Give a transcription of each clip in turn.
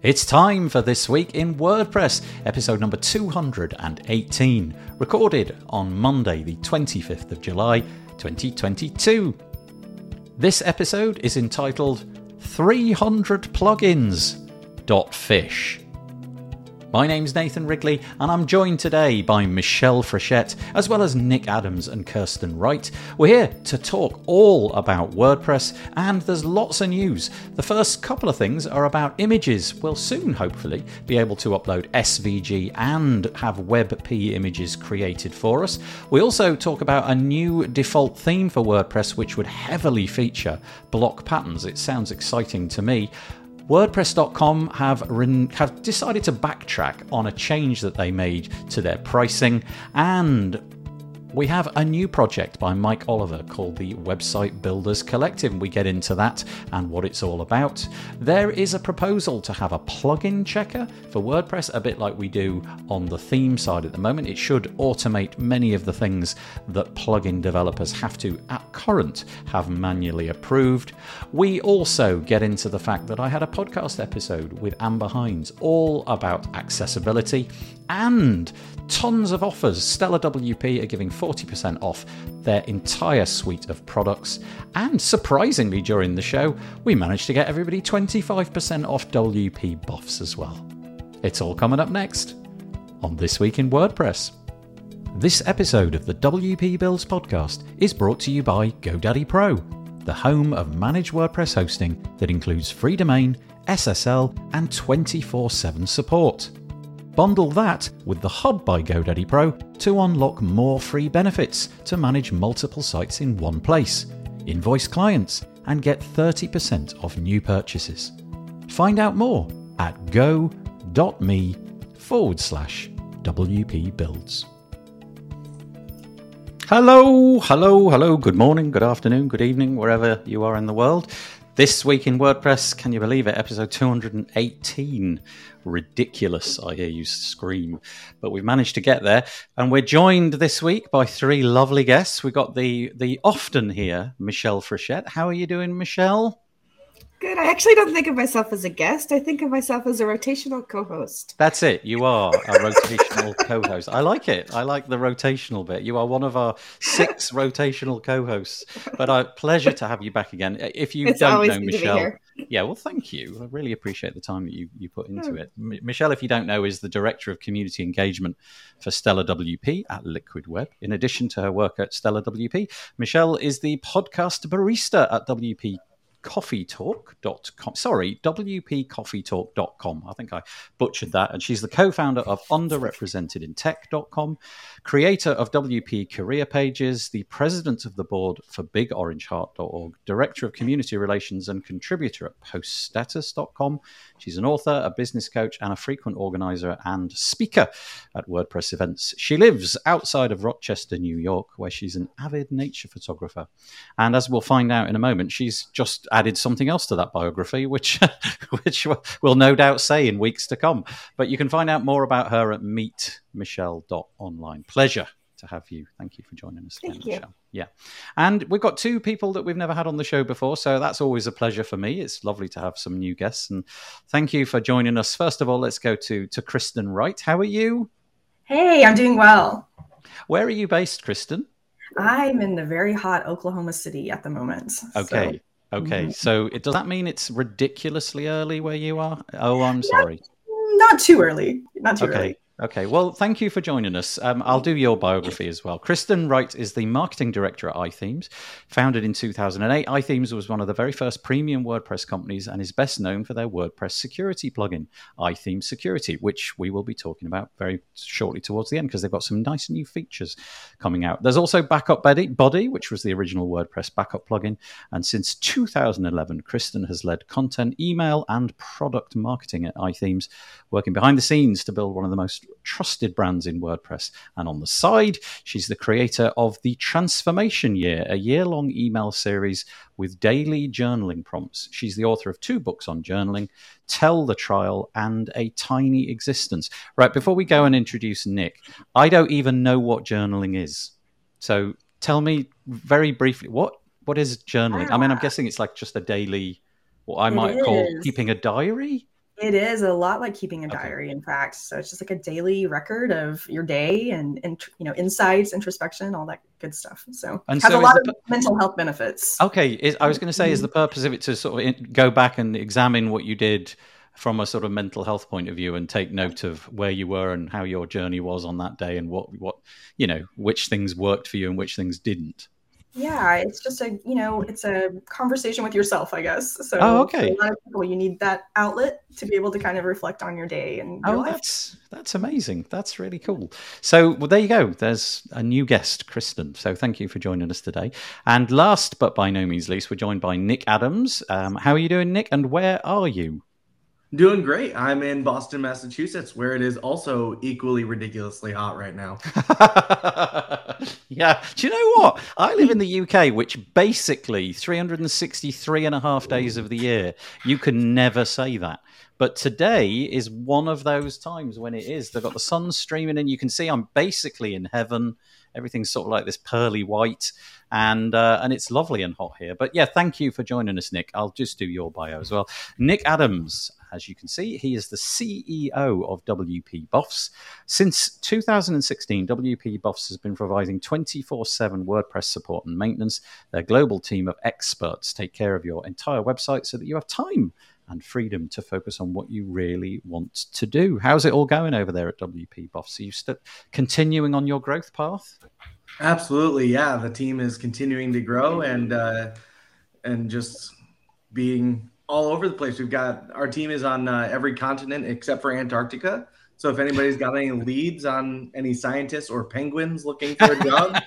It's time for This Week in WordPress, episode number 218, recorded on Monday, the 25th of July, 2022. This episode is entitled 300 Plugins. Fish. My name's Nathan Wrigley, and I'm joined today by Michelle Frechette, as well as Nick Adams and Kristen Wright. We're here to talk all about WordPress, and there's lots of news. The first couple of things are about images. We'll soon, hopefully, be able to upload SVG and have WebP images created for us. We also talk about a new default theme for WordPress, which would heavily feature block patterns. It sounds exciting to me. WordPress.com have, have decided to backtrack on a change that they made to their pricing and we have a new project by Mike Oliver called the Website Builders Collective. We get into that and what it's all about. There is a proposal to have a plugin checker for WordPress, a bit like we do on the theme side at the moment. It should automate many of the things that plugin developers have to, at current, have manually approved. We also get into the fact that I had a podcast episode with Amber Hinds all about accessibility and tons of offers. Stellar WP are giving 40% off their entire suite of products. And surprisingly, during the show, we managed to get everybody 25% off WP buffs as well. It's all coming up next on This Week in WordPress. This episode of the WP Builds podcast is brought to you by GoDaddy Pro, the home of managed WordPress hosting that includes free domain, SSL, and 24 7 support. Bundle that with the Hub by GoDaddy Pro to unlock more free benefits to manage multiple sites in one place, invoice clients, and get 30% off new purchases. Find out more at go.me forward slash WP builds. Hello, hello, hello, good morning, good afternoon, good evening, wherever you are in the world. This week in WordPress, can you believe it? Episode 218. Ridiculous, I hear you scream. But we've managed to get there. And we're joined this week by three lovely guests. We've got the, the often here, Michelle Frechette. How are you doing, Michelle? Good. I actually don't think of myself as a guest. I think of myself as a rotational co-host. That's it. You are a rotational co-host. I like it. I like the rotational bit. You are one of our six rotational co-hosts. But a pleasure to have you back again. If you it's don't know Michelle, yeah, well, thank you. I really appreciate the time that you you put into oh. it. M- Michelle, if you don't know, is the director of community engagement for Stellar WP at Liquid Web. In addition to her work at Stellar WP, Michelle is the podcast barista at WP coffeetalk.com. Sorry, wpcoffeetalk.com. I think I butchered that. And she's the co founder of underrepresentedintech.com, creator of WP Career Pages, the president of the board for BigOrangeHeart.org, director of community relations, and contributor at poststatus.com. She's an author, a business coach, and a frequent organizer and speaker at WordPress events. She lives outside of Rochester, New York, where she's an avid nature photographer. And as we'll find out in a moment, she's just added something else to that biography, which which we'll no doubt say in weeks to come. But you can find out more about her at meetmichelle.online. Pleasure to have you. Thank you for joining us again, Michelle. Yeah. And we've got two people that we've never had on the show before, so that's always a pleasure for me. It's lovely to have some new guests. And thank you for joining us. First of all, let's go to to Kristen Wright. How are you? Hey, I'm doing well. Where are you based, Kristen? I'm in the very hot Oklahoma City at the moment. Okay. So Okay, mm-hmm. so it, does that mean it's ridiculously early where you are? Oh, I'm sorry. Not, not too early. Not too okay. early. Okay, well, thank you for joining us. Um, I'll do your biography as well. Kristen Wright is the marketing director at iThemes. Founded in 2008, iThemes was one of the very first premium WordPress companies and is best known for their WordPress security plugin, iThemes Security, which we will be talking about very shortly towards the end because they've got some nice new features coming out. There's also Backup Buddy, which was the original WordPress backup plugin. And since 2011, Kristen has led content, email, and product marketing at iThemes, working behind the scenes to build one of the most trusted brands in WordPress. And on the side, she's the creator of the Transformation Year, a year long email series with daily journaling prompts. She's the author of two books on journaling Tell the Trial and A Tiny Existence. Right, before we go and introduce Nick, I don't even know what journaling is. So tell me very briefly what what is journaling? I mean, I'm ah. guessing it's like just a daily, what I might call keeping a diary. It is a lot like keeping a Okay. diary, in fact. So it's just like a daily record of your day and, and you know insights, introspection, all that good stuff. So And it has so a lot the of mental health benefits. Okay, is, I was going to say, is the mm-hmm. purpose of it to sort of in, go back and examine what you did from a sort of mental health point of view and take note of where you were and how your journey was on that day and what what you know which things worked for you and which things didn't. Yeah, it's just a you know it's a conversation with yourself, I guess. So Oh, okay. a lot of people, you need that outlet to be able to kind of reflect on your day and your Oh, life. that's that's amazing. That's really cool. So, well, there you go. There's a new guest, Kristen. So, thank you for joining us today. And last but by no means least, we're joined by Nick Adams. Um, how are you doing, Nick? And where are you? Doing great. I'm in Boston, Massachusetts, where it is also equally ridiculously hot right now. yeah. Do you know what? I live in the UK, which basically 363 and a half days of the year, you can never say that. But today is one of those times when it is. They've got the sun streaming in. You can see I'm basically in heaven. Everything's sort of like this pearly white, and uh, and it's lovely and hot here. But yeah, thank you for joining us, Nick. I'll just do your bio as well. Nick Adams, as you can see, he is the CEO of WP Buffs. Since 2016, WP Buffs has been providing 24 7 WordPress support and maintenance. Their global team of experts take care of your entire website so that you have time and freedom to focus on what you really want to do. How's it all going over there at WP Buffs? Are you still continuing on your growth path? Absolutely, yeah. The team is continuing to grow and uh, and just being all over the place. We've got our team is on uh, every continent except for Antarctica. So if anybody's got any leads on any scientists or penguins looking for a job,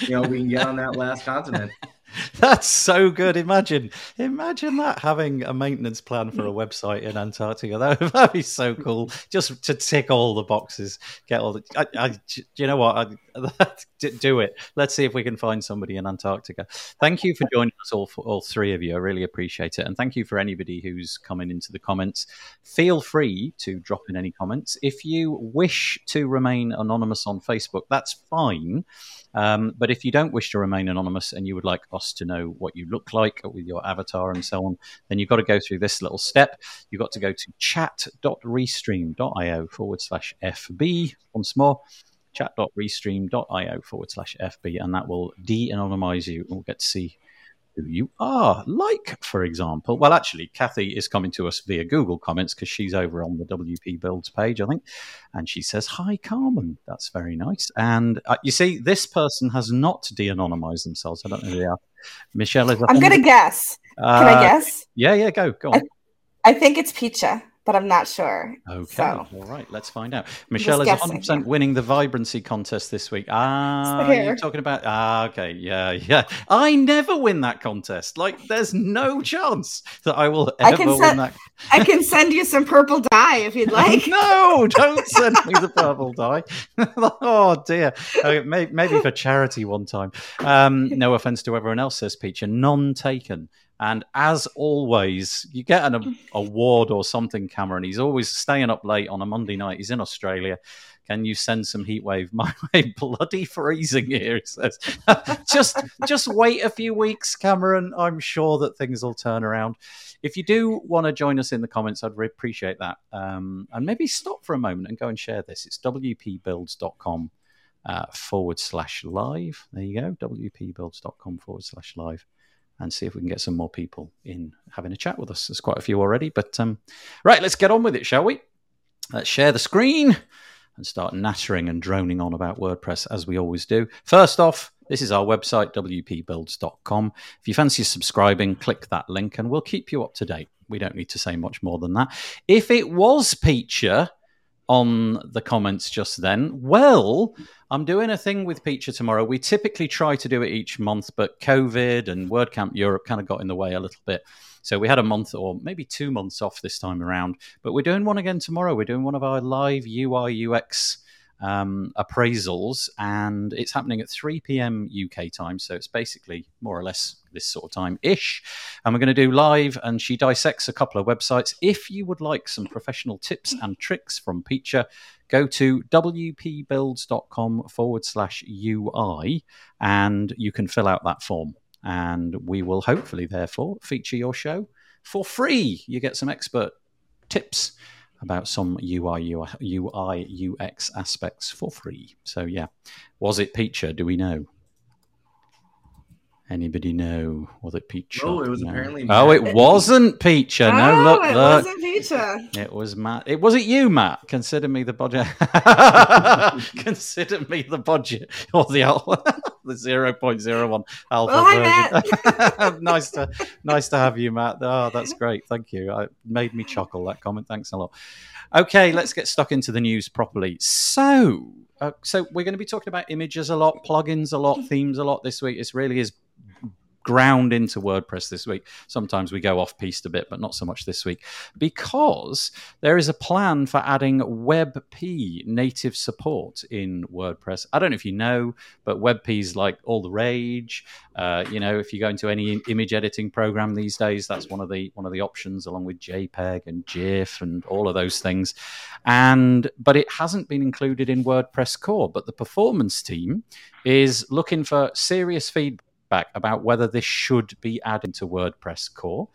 you know, we can get on that last continent. That's so good. Imagine, imagine that having a maintenance plan for a website in Antarctica. That would be so cool. Just to tick all the boxes, get all the. I, I, do you know what? I, do it. Let's see if we can find somebody in Antarctica. Thank you for joining us all, for all three of you. I really appreciate it, and thank you for anybody who's coming into the comments. Feel free to drop in any comments. If you wish to remain anonymous on Facebook, that's fine. Um, but if you don't wish to remain anonymous and you would like us to know what you look like with your avatar and so on, then you've got to go through this little step. You've got to go to chat.restream.io forward slash FB. Once more, chat.restream.io forward slash FB, and that will de anonymize you and we'll get to see who you are. Like, for example, well, actually, Kathy is coming to us via Google comments because she's over on the WP Builds page, I think. And she says, Hi, Carmen. That's very nice. And uh, you see, this person has not de anonymized themselves. I don't know who they are. Michelle is. I'm gonna guess. Can Uh, I guess? Yeah, yeah, go, go on. I think it's Piccia, but I'm not sure. Okay, So- all right, let's find out. Michelle is 100% winning the vibrancy contest this week. Ah, you're talking about. Ah, okay, yeah, yeah. I never win that contest. Like, there's no chance that I will I ever can win set- that. I can send you some purple dye if you'd like. no, don't send me the purple dye. oh dear. Okay, may- maybe for charity one time. Um, no offense to everyone else, says Piccia, none taken. And as always, you get an award or something, Cameron. He's always staying up late on a Monday night. He's in Australia. Can you send some heat wave my way? Bloody freezing here, he says. just just wait a few weeks, Cameron. I'm sure that things will turn around. If you do want to join us in the comments, I'd really appreciate that. Um, and maybe stop for a moment and go and share this. It's wpbuilds.com uh, forward slash live. There you go, wpbuilds.com forward slash live. And see if we can get some more people in having a chat with us. There's quite a few already. But um, right, let's get on with it, shall we? Let's share the screen and start nattering and droning on about WordPress as we always do. First off, this is our website, wpbuilds.com. If you fancy subscribing, click that link and we'll keep you up to date. We don't need to say much more than that. If it was Piccia on the comments just then, well, I'm doing a thing with Piccia tomorrow. We typically try to do it each month, but COVID and WordCamp Europe kind of got in the way a little bit. So we had a month or maybe two months off this time around, but we're doing one again tomorrow. We're doing one of our live UI UX um, appraisals, and it's happening at 3 p.m. UK time. So it's basically more or less this sort of time ish. And we're going to do live, and she dissects a couple of websites. If you would like some professional tips and tricks from Piccia, go to wpbuilds.com forward slash UI, and you can fill out that form. And we will hopefully, therefore, feature your show for free. You get some expert tips about some UI, UI, UX aspects for free. So yeah, was it Piccia? Do we know? Anybody know? Was it Piccia? No, it was apparently. Oh, it wasn't Piccia. No, oh, look, it look. wasn't Piccia. It was Matt. It wasn't you, Matt. Consider me the budget. Consider me the budget or the al- the zero point zero one alpha Oh, hi, version. nice to nice to have you, Matt. Oh, that's great. Thank you. It made me chuckle that comment. Thanks a lot. Okay, let's get stuck into the news properly. So, uh, so we're going to be talking about images a lot, plugins a lot, themes a lot this week. This really is ground into WordPress this week. Sometimes we go off piste a bit, but not so much this week because there is a plan for adding WebP native support in WordPress. I don't know if you know, but WebP is like all the rage. Uh, you know, if you go into any image editing program these days, that's one of the one of the options, along with JPEG and GIF and all of those things. And but it hasn't been included in WordPress core. But the performance team is looking for serious feedback about whether this should be added to WordPress core.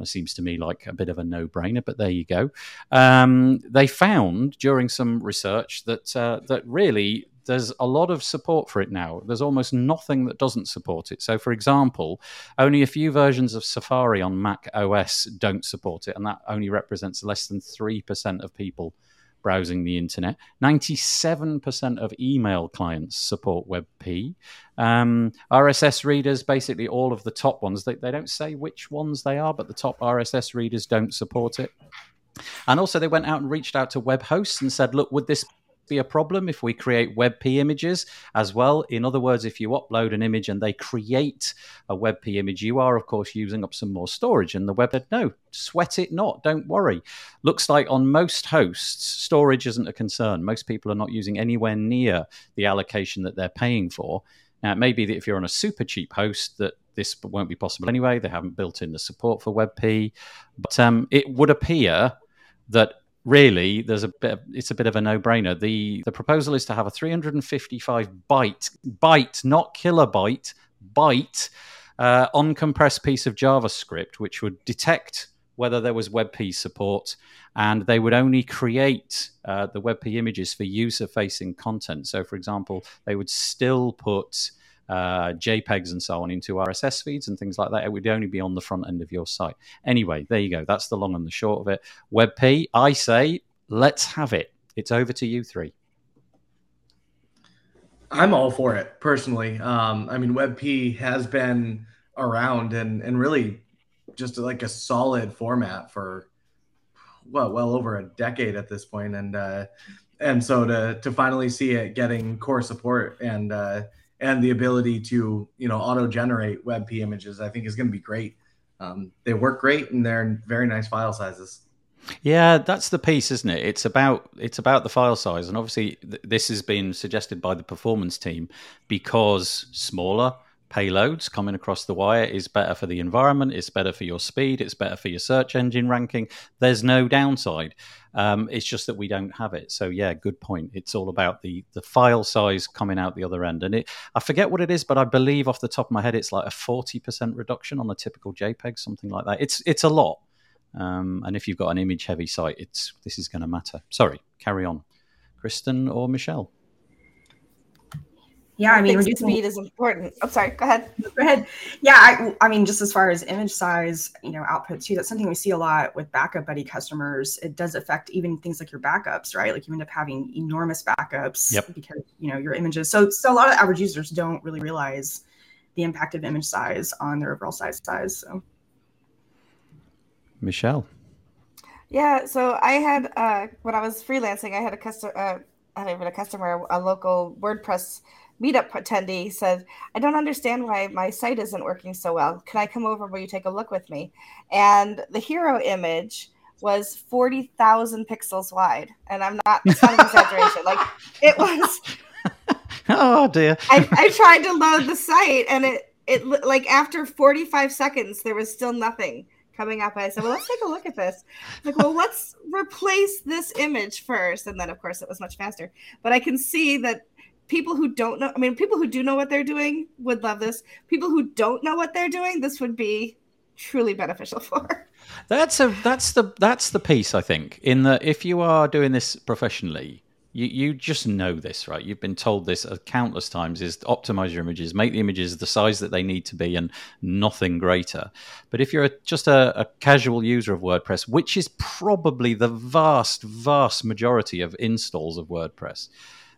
It seems to me like a bit of a no brainer, but there you go. Um, they found during some research that uh, that really there's a lot of support for it now. There's almost nothing that doesn't support it. So, for example, only a few versions of Safari on Mac OS don't support it, and that only represents less than 3% of people browsing the internet. 97% of email clients support WebP. Um, RSS readers, basically all of the top ones, they, they don't say which ones they are, but the top RSS readers don't support it. And also, they went out and reached out to web hosts and said, look, would this be a problem if we create WebP images as well? In other words, if you upload an image and they create a WebP image, you are, of course, using up some more storage. And the web said, no, sweat it not. Don't worry. Looks like on most hosts, storage isn't a concern. Most people are not using anywhere near the allocation that they're paying for. Now, it may be that if you're on a super cheap host, that this won't be possible anyway. They haven't built in the support for WebP, but um, it would appear that really there's a bit of, it's a bit of a no-brainer the the proposal is to have a 355 byte byte not kilobyte byte uh, uncompressed piece of javascript which would detect whether there was WebP support, and they would only create uh, the WebP images for user-facing content. So, for example, they would still put uh, JPEGs and so on into RSS feeds and things like that. It would only be on the front end of your site. Anyway, there you go. That's the long and the short of it. WebP, I say, let's have it. It's over to you three. I'm all for it personally. Um, I mean, WebP has been around and and really just like a solid format for well, well over a decade at this point, and uh, and so to to finally see it getting core support and uh, and the ability to you know auto generate WebP images, I think is going to be great. Um, they work great and they're very nice file sizes. Yeah, that's the piece, isn't it? It's about it's about the file size, and obviously th- this has been suggested by the performance team because smaller payloads coming across the wire is better for the environment, it's better for your speed, it's better for your search engine ranking. There's no downside. Um, it's just that we don't have it. So yeah, good point. It's all about the the file size coming out the other end, and it I forget what it is, but I believe off the top of my head it's like a forty percent reduction on a typical JPEG, something like that. It's it's a lot. Um, and if you've got an image heavy site, it's this is going to matter. Sorry, carry on, Kristen or Michelle. Yeah, I mean, think reducing speed is important. I'm sorry. Go ahead. Go ahead. Yeah, I, I mean, just as far as image size, you know, output too, that's something we see a lot with backup buddy customers. It does affect even things like your backups, right? Like you end up having enormous backups Yep. because you know your images. So, so a lot of average users don't really realize the impact of image size on their overall size size. So, Michelle. Yeah, so I had uh, when I was freelancing, I had a customer, uh, not even a customer, a local WordPress meetup attendee said, "I don't understand why my site isn't working so well. Can I come over? Will you take a look with me?" And the hero image was forty thousand pixels wide, and I'm not. It's not an exaggeration. Like it was. Oh dear. I, I tried to load the site, and it it like after 45 seconds, there was still nothing coming up. I said, "Well, let's take a look at this." Like, well, let's replace this image first, and then of course it was much faster. But I can see that people who don't know, I mean, people who do know what they're doing would love this. People who don't know what they're doing, this would be truly beneficial for. That's a that's the that's the piece I think. In that, if you are doing this professionally, you you just know this, right? You've been told this countless times: is optimize your images, make the images the size that they need to be, and nothing greater. But if you're a, just a, a casual user of WordPress, which is probably the vast vast majority of installs of WordPress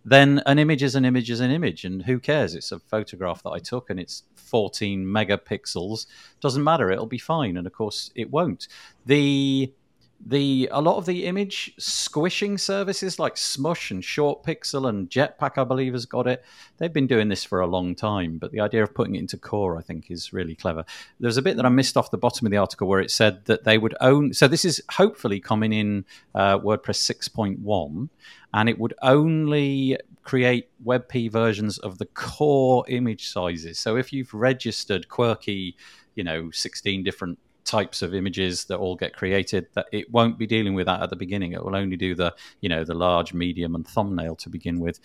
then an image is an image is an image, and who cares? It's a photograph that I took, and it's 14 megapixels. Doesn't matter; it'll be fine. And of course, it won't. The the a lot of the image squishing services like Smush and Short Pixel and Jetpack, I believe, has got it. They've been doing this for a long time, but the idea of putting it into core, I think, is really clever. There's a bit that I missed off the bottom of the article where it said that they would own. So this is hopefully coming in uh, WordPress 6.1, and it would only create WebP versions of the core image sizes. So if you've registered quirky, you know, 16 different types of images that all get created that it won't be dealing with that at the beginning. It will only do the you know the large medium and thumbnail to begin with.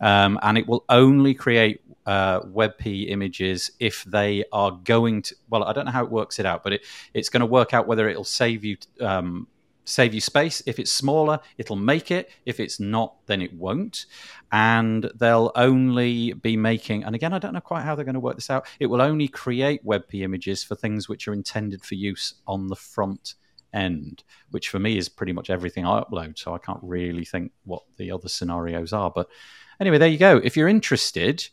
Um, and it will only create uh, WebP images if they are going to well I don't know how it works it out but it, it's going to work out whether it'll save you um, save you space. If it's smaller, it'll make it. If it's not, then it won't. And they'll only be making, and again, I don't know quite how they're going to work this out. It will only create WebP images for things which are intended for use on the front end, which for me is pretty much everything I upload. So I can't really think what the other scenarios are. But anyway, there you go. If you're interested,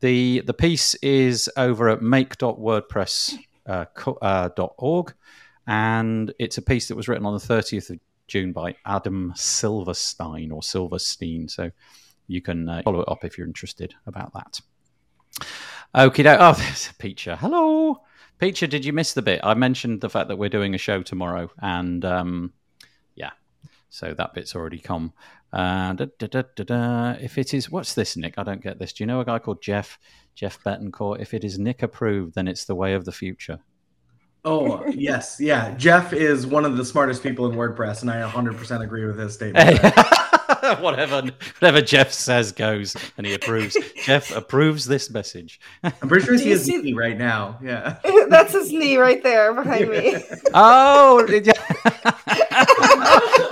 the the piece is over at make.wordpress.org. Uh, and it's a piece that was written on the 30th of June by Adam Silverstein or Silverstein. So you can uh, follow it up if you're interested about that. Okay, oh, there's a Piccia. Hello, Piccia. Did you miss the bit? I mentioned the fact that we're doing a show tomorrow, and um, yeah, so that bit's already come. Uh, da, da, da, if it is, what's this, Nick? I don't get this. Do you know a guy called Jeff Jeff Betancourt? If it is Nick approved, then it's the way of the future. Oh, yes. Yeah. Jeff is one of the smartest people in WordPress, and I 100% agree with his statement. whatever, whatever Jeff says goes, and he approves. Jeff approves this message. I'm pretty sure he has see... knee right now. Yeah. That's his knee right there behind me. oh,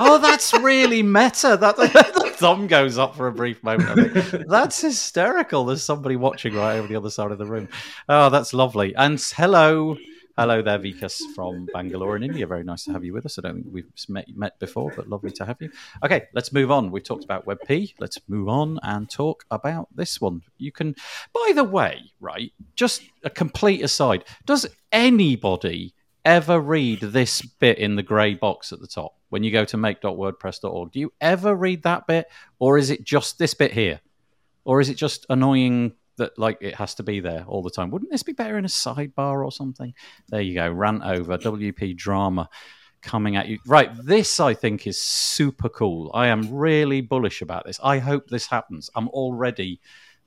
oh, that's really meta. That the thumb goes up for a brief moment. That's hysterical. There's somebody watching right over the other side of the room. Oh, that's lovely. And hello. Hello there, Vikas from Bangalore in India. Very nice to have you with us. I don't think we've met, met before, but lovely to have you. Okay, let's move on. We've talked about WebP. Let's move on and talk about this one. You can, by the way, right, just a complete aside, does anybody ever read this bit in the grey box at the top when you go to make.wordpress.org? Do you ever read that bit, or is it just this bit here? Or is it just annoying that like it has to be there all the time. Wouldn't this be better in a sidebar or something? There you go. Rant over WP drama coming at you. Right, this I think is super cool. I am really bullish about this. I hope this happens. I'm already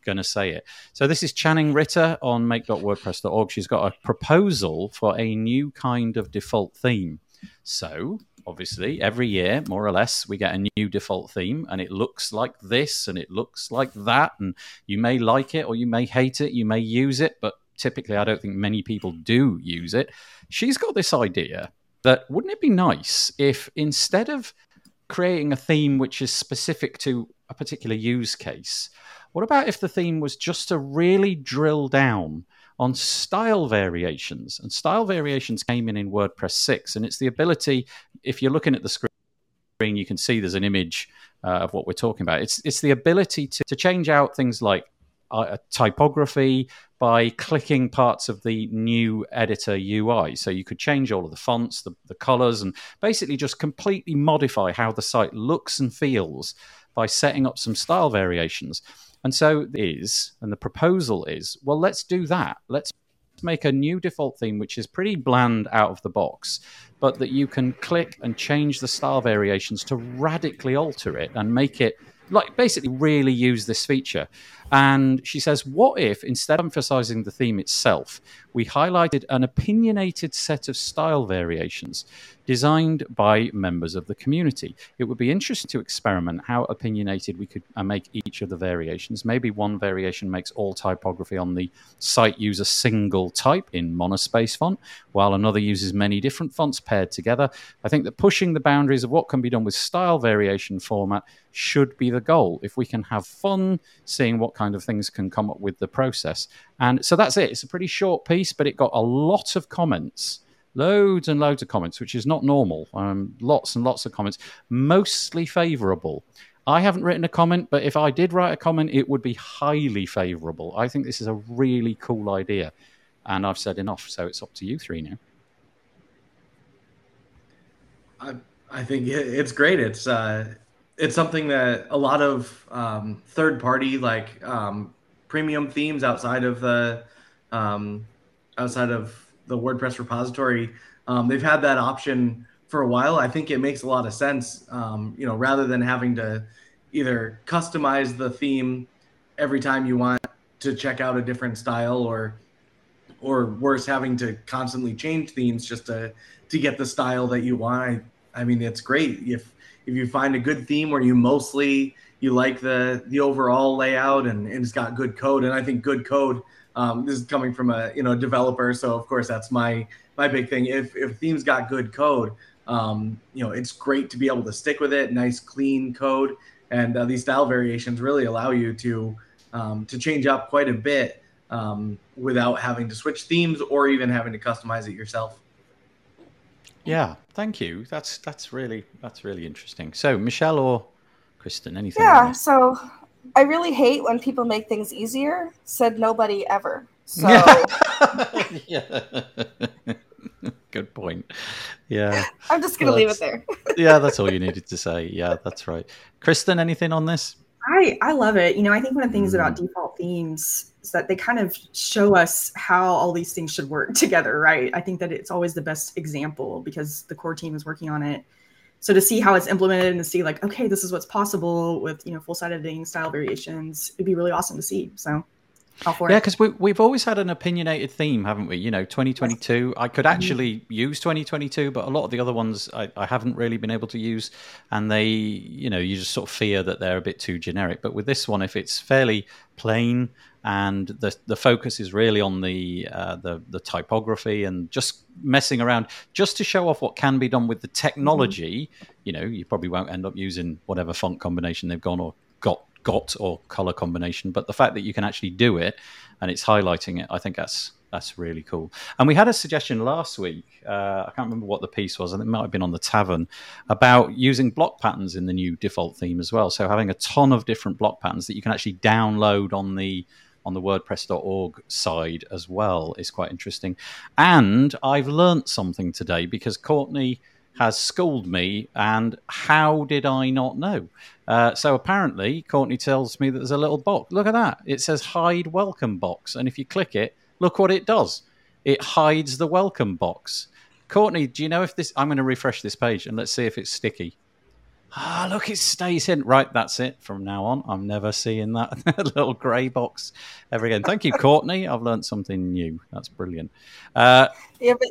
going to say it. So this is Channing Ritter on make.wordpress.org. She's got a proposal for a new kind of default theme. So obviously. Every year more or less we get a new default theme and it looks like this and it looks like that and you may like it or you may hate it you may use it but typically i don't think many people do use it. She's got this idea that wouldn't it be nice if instead of creating a theme which is specific to a particular use case what about if the theme was just to really drill down on style variations. And style variations came in in WordPress 6. And it's the ability, if you're looking at the screen, you can see there's an image uh, of what we're talking about. It's, it's the ability to, to change out things like uh, typography by clicking parts of the new editor UI. So you could change all of the fonts, the, the colors, and basically just completely modify how the site looks and feels by setting up some style variations. And so is, and the proposal is, well, let's do that. Let's make a new default theme which is pretty bland out of the box, but that you can click and change the style variations to radically alter it and make it like basically really use this feature. And she says, What if, instead of emphasizing the theme itself, we highlighted an opinionated set of style variations designed by members of the community? It would be interesting to experiment how opinionated we could uh, make each of the variations. Maybe one variation makes all typography on the site use a single type in monospace font, while another uses many different fonts paired together. I think that pushing the boundaries of what can be done with style variation format should be the goal. If we can have fun seeing what kind of things can come up with the process. And so that's it. It's a pretty short piece, but it got a lot of comments. Loads and loads of comments, which is not normal. Um, lots and lots of comments, mostly favorable. I haven't written a comment, but if I did write a comment, it would be highly favorable. I think this is a really cool idea. And I've said enough, so it's up to you three now. I, I think it's great. It's uh, it's something that a lot of um, third party like um, premium themes outside of the um, outside of the WordPress repository, um, they've had that option for a while. I think it makes a lot of sense. Um, you know, rather than having to either customize the theme every time you want to check out a different style or or worse having to constantly change themes just to to get the style that you want I, I mean it's great if if you find a good theme where you mostly you like the the overall layout and, and it's got good code. And i think good code um, this is coming from a you know developer. So of course that's my my big thing. If if themes got good code um, you know it's great to be able to stick with it. Nice clean code. And uh, these style variations really allow you to um, to change up quite a bit um, without having to switch themes or even having to customize it yourself yeah, thank you. That's that's really that's really interesting. So, Michelle or Kristen, anything? Yeah. So, I really hate when people make things easier. Said nobody ever. So. yeah. Good point. Yeah. I'm just gonna well, leave it there. yeah, that's all you needed to say. Yeah, that's right. Kristen, anything on this? I I love it. You know, I think one of the things about mm-hmm. default themes is that they kind of show us how all these things should work together, right? I think that it's always the best example because the core team is working on it. So to see how it's implemented and to see like, okay, this is what's possible with you know full site editing, style variations, it'd be really awesome to see. So yeah, because we, we've always had an opinionated theme, haven't we? You know, 2022. I could mm-hmm. actually mm-hmm. use 2022, but a lot of the other ones I, I, haven't really been able to use. And they, you know, you just sort of fear that they're a bit too generic. But with this one, if it's fairly plain and the the focus is really on the uh, the the typography and just messing around, just to show off what can be done with the technology. Mm-hmm. You know, you probably won't end up using whatever font combination they've gone or got got or color combination, but the fact that you can actually do it and it's highlighting it, I think that's that's really cool. And we had a suggestion last week. Uh, I can't remember what the piece was, and it might have been on the tavern about using block patterns in the new default theme as well. So having a ton of different block patterns that you can actually download on the on the WordPress.org side as well is quite interesting. And I've learnt something today because Courtney has schooled me, and how did I not know? Uh, so apparently, Courtney tells me that there's a little box. Look at that. It says hide welcome box. And if you click it, look what it does. It hides the welcome box. Courtney, do you know if this? I'm going to refresh this page and let's see if it's sticky. Ah, look, it stays in. Right, that's it. From now on, I'm never seeing that little grey box ever again. Thank you, Courtney. I've learned something new. That's brilliant. Uh, yeah, but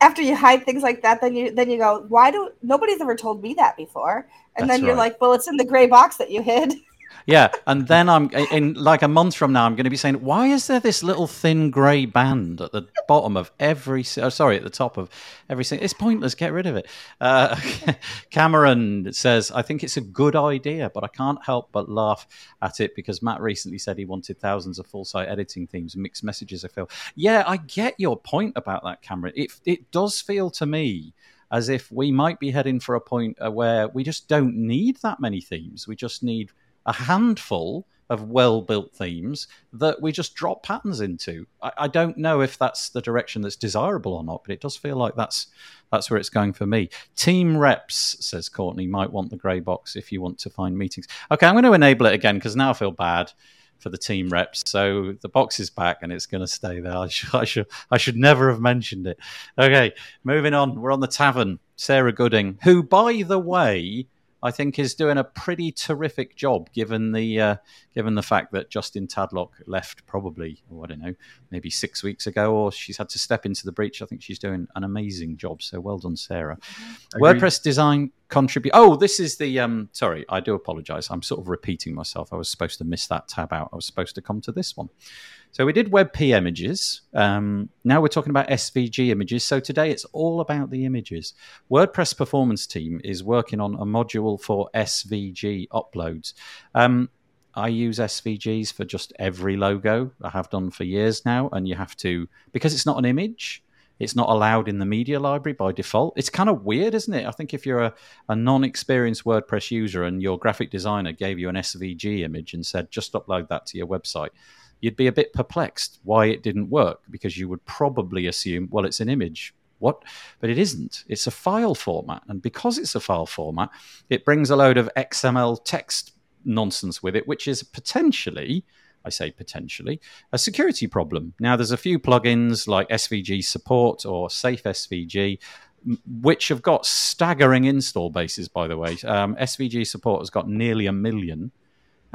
after you hide things like that, then you then you go, why do nobody's ever told me that before? And That's then you're right. like, well, it's in the gray box that you hid. Yeah, and then I'm in like a month from now. I'm going to be saying, why is there this little thin grey band at the bottom of every? Oh, sorry, at the top of every single. It's pointless. Get rid of it. Uh, Cameron says, I think it's a good idea, but I can't help but laugh at it because Matt recently said he wanted thousands of full site editing themes, mixed messages. I feel. Yeah, I get your point about that, Cameron. It it does feel to me as if we might be heading for a point uh, where we just don't need that many themes. We just need a handful of well built themes that we just drop patterns into. I, I, don't know if that's the direction that's desirable or not, but it does feel like that's that's where it's going for me. Team reps, says Courtney, might want the grey box if you want to find meetings. Okay, I'm going to enable it again because now I feel bad for the team reps. So the box is back and it's going to stay there. I I should, I should never have mentioned it. Okay, moving on. We're on the tavern. Sarah Gooding, who, by the way, I think is doing a pretty terrific job, given the uh, given the fact that Justin Tadlock left probably, oh, I don't know, maybe six weeks ago, or she's had to step into the breach. I think she's doing an amazing job. So well done, Sarah. WordPress design contribute. Oh, this is the. Um, sorry, I do apologise. I'm sort of repeating myself. I was supposed to miss that tab out. I was supposed to come to this one. So we did WebP images. Um, now we're talking about SVG images. So today it's all about the images. WordPress Performance Team is working on a module for SVG uploads. Um, I use SVGs for just every logo. I have done for years now, and you have to because it's not an image. It's not allowed in the media library by default. It's kind of weird, isn't it? I think if you're a, a non experienced WordPress user and your graphic designer gave you an SVG image and said, just upload that to your website, you'd be a bit perplexed why it didn't work because you would probably assume, well, it's an image. What? But it isn't. It's a file format. And because it's a file format, it brings a load of XML text nonsense with it, which is potentially, I say potentially, a security problem. Now, there's a few plugins like SVG support or Safe SVG which have got staggering install bases, by the way. Um, SVG support has got nearly a million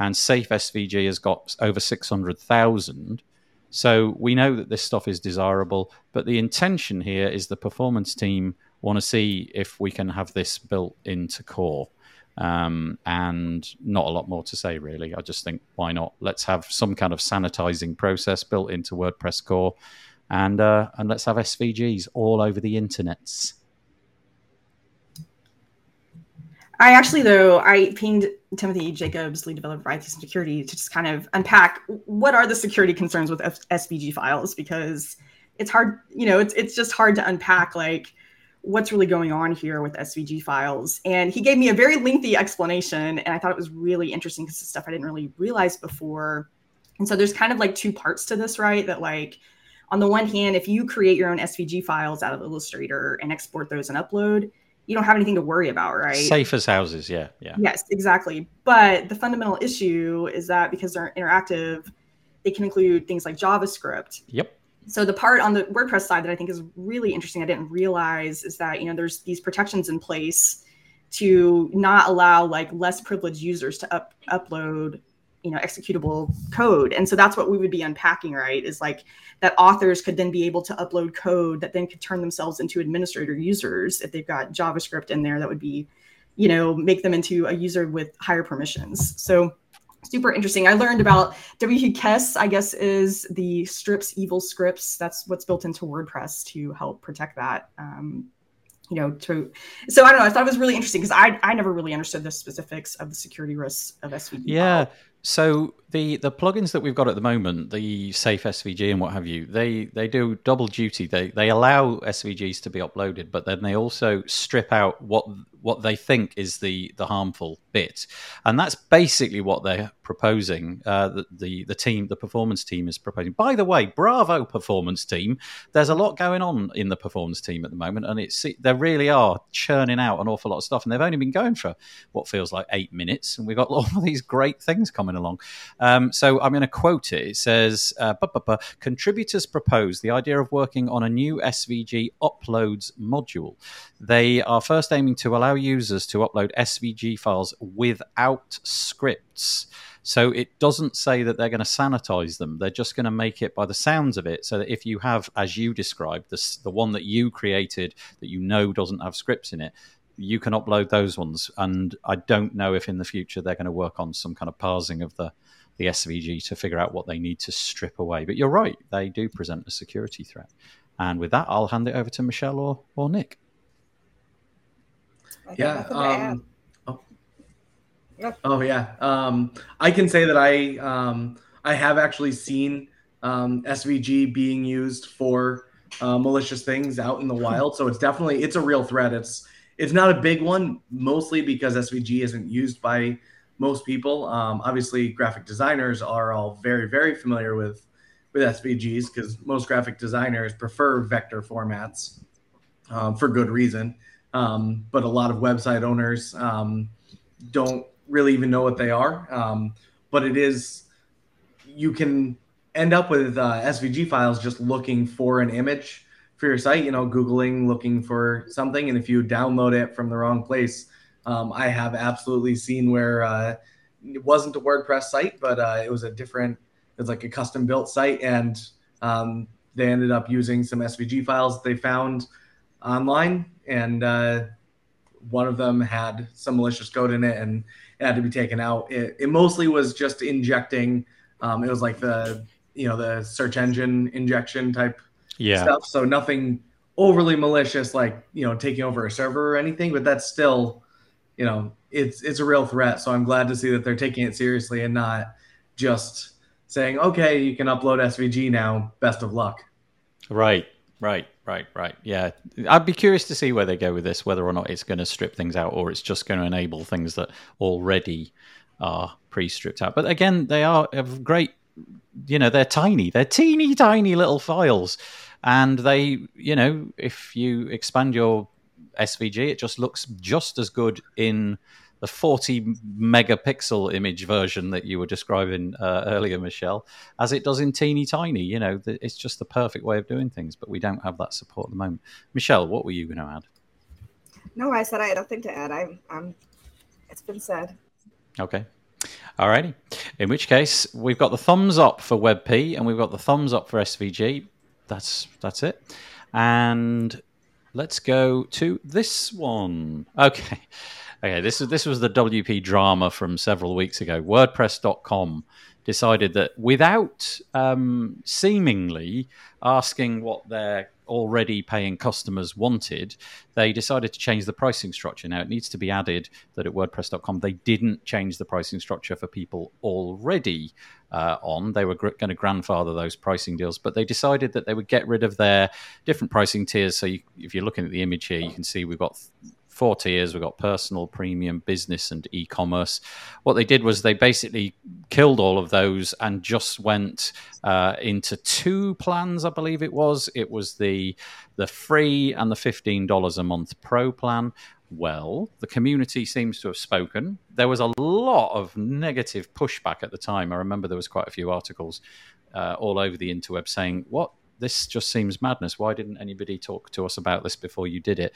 and Safe SVG has got over 600,000. So we know that this stuff is desirable, but the intention here is the performance team want to see if we can have this built into core. Um, and not a lot more to say, really. I just think, why not? Let's have some kind of sanitizing process built into WordPress core, and uh, and let's have SVGs all over the internets. I actually, though, I pinged Timothy Jacobs, lead developer for iThemes Security, to just kind of unpack what are the security concerns with F- SVG files because it's hard, you know, it's it's just hard to unpack like what's really going on here with SVG files. And he gave me a very lengthy explanation, and I thought it was really interesting because it's stuff I didn't really realize before. And so there's kind of like two parts to this, right? That like on the one hand, if you create your own SVG files out of Illustrator and export those and upload, you don't have anything to worry about, right? Safe as houses, yeah, yeah. Yes, exactly. But the fundamental issue is that because they're interactive, they can include things like JavaScript. Yep. So the part on the WordPress side that I think is really interesting, I didn't realize, is that you know there's these protections in place to not allow like less privileged users to up upload you know executable code. And so that's what we would be unpacking right is like that authors could then be able to upload code that then could turn themselves into administrator users if they've got javascript in there that would be you know make them into a user with higher permissions. So super interesting. I learned about wkes i guess is the strips evil scripts. That's what's built into wordpress to help protect that um, you know to so i don't know i thought it was really interesting because i i never really understood the specifics of the security risks of svg yeah so the the plugins that we've got at the moment, the Safe SVG and what have you, they they do double duty. They they allow SVGs to be uploaded, but then they also strip out what what they think is the the harmful bit, and that's basically what they're proposing. Uh, the, the the team, the performance team, is proposing. By the way, bravo, performance team! There's a lot going on in the performance team at the moment, and it's they really are churning out an awful lot of stuff, and they've only been going for what feels like eight minutes, and we've got all of these great things coming along. Um, so I'm going to quote it. It says, uh, "Contributors propose the idea of working on a new SVG uploads module. They are first aiming to allow users to upload SVG files without scripts. So it doesn't say that they're going to sanitize them. They're just going to make it by the sounds of it so that if you have, as you described, this, the one that you created that you know doesn't have scripts in it, you can upload those ones. And I don't know if in the future they're going to work on some kind of parsing of the the SVG to figure out what they need to strip away. But you're right, they do present a security threat. And with that, I'll hand it over to Michelle or, or Nick yeah. Um, oh. oh yeah. Um, I can say that I um, I have actually seen um, SVG being used for uh, malicious things out in the wild. So it's definitely it's a real threat. It's it's not a big one, mostly because SVG isn't used by most people. Um, obviously, graphic designers are all very very familiar with with SVGs because most graphic designers prefer vector formats um, for good reason um, but a lot of website owners um, don't really even know what they are. Um, but it is, you can end up with uh, SVG files just looking for an image for your site, you know, Googling, looking for something. And if you download it from the wrong place, Um, I have absolutely seen where uh, it wasn't a WordPress site, but uh, it was a different, it was like a custom built site. And um, they ended up using some SVG files they found online. And uh, one of them had some malicious code in it and it had to be taken out. It, it mostly was just injecting, um, it was like the, you know, the search engine injection type yeah. stuff. So nothing overly malicious, like, you know, taking over a server or anything, but that's still, you know, it's it's a real threat. So I'm glad to see that they're taking it seriously and not just saying, okay, you can upload SVG now. Best of luck. Right, right, right, right. Yeah, I'd be curious to see where they go with this. Whether or not it's going to strip things out, or it's just going to enable things that already are pre-stripped out. But again, they are great. You know, they're tiny. They're teeny tiny little files, and they, you know, if you expand your SVG, it just looks just as good in the 40 megapixel image version that you were describing uh, earlier, Michelle, as it does in teeny tiny. You know, it's just the perfect way of doing things, but we don't have that support at the moment. Michelle, what were you going to add? No, I said I had nothing to add. I'm, I'm. It's been said. Okay. Alrighty. In which case, we've got the thumbs up for WebP and we've got the thumbs up for SVG. That's that's it. And let's go to this one. Okay. Okay, this is this was the WP drama from several weeks ago. WordPress.com decided that without um, seemingly asking what their already paying customers wanted, they decided to change the pricing structure. Now, it needs to be added that at WordPress.com, they didn't change the pricing structure for people already uh, on. They were gr- going to grandfather those pricing deals, but they decided that they would get rid of their different pricing tiers. So, you, if you're looking at the image here, you can see we've got four tiers. We've got personal, premium, business, and e commerce. What they did was they basically killed all of those and just went uh, into two plans, I believe it was. It was the the free and the $15 a month pro plan. Well, the community seems to have spoken. There was a lot of negative pushback at the time. I remember there was quite a few articles uh, all over the interweb saying, "What? This just seems madness. Why didn't anybody talk to us about this before you did it?"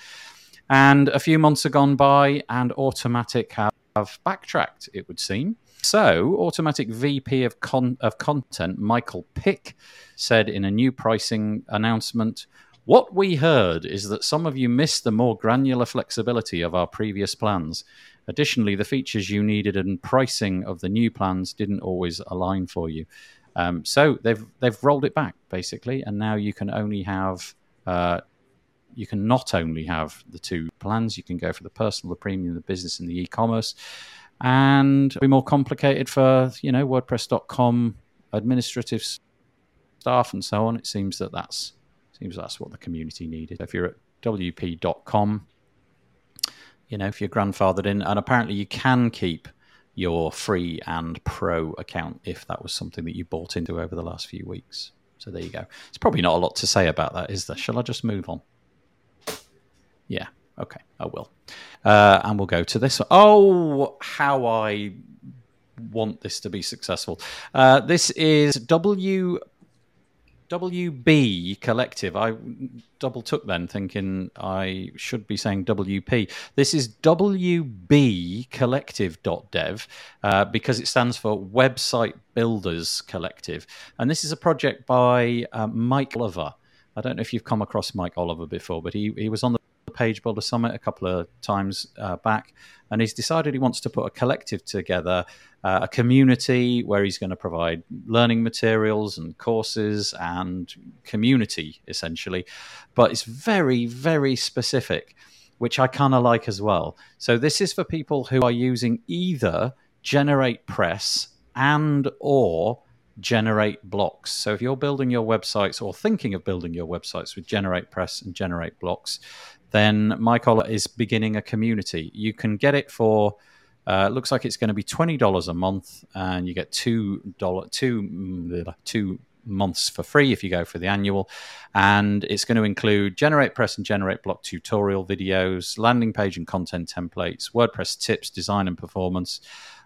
And a few months have gone by, and Automattic have, have backtracked, it would seem. So, Automattic VP of, con- of Content, Michael Pick, said in a new pricing announcement What we heard is that some of you missed the more granular flexibility of our previous plans. Additionally, the features you needed and pricing of the new plans didn't always align for you. Um, so they've they've rolled it back basically, and now you can only have uh, you can not only have the two plans, you can go for the personal, the premium, the business, and the e-commerce, and be more complicated for you know WordPress.com administrative staff and so on. It seems that that's seems that's what the community needed. If you're at WP.com, you know if you're grandfathered in, and apparently you can keep your free and pro account if that was something that you bought into over the last few weeks. So there you go. It's probably not a lot to say about that, is there? Shall I just move on? Yeah. Okay. I will. Uh, and we'll go to this. Oh, how I want this to be successful. Uh, this is W WB Collective. I double took then, thinking I should be saying WP. This is WB Collective.dev uh, because it stands for Website Builders Collective. And this is a project by uh, Mike Oliver. I don't know if you've come across Mike Oliver before, but he, he was on the Page Builder Summit a couple of times uh, back, and he's decided he wants to put a collective together, uh, a community where he's going to provide learning materials and courses and community essentially. But it's very, very specific, which I kind of like as well. So this is for people who are using either Generate Press and or generate blocks. So if you're building your websites or thinking of building your websites with Generate Press and Generate Blocks, then Mike Oliver is beginning a community. You can get it for uh, looks like it's going to be twenty dollars a month, and you get two dollar two mm, two months for free if you go for the annual. And it's going to include Generate Press and Generate Block tutorial videos, landing page and content templates, WordPress tips, design and performance,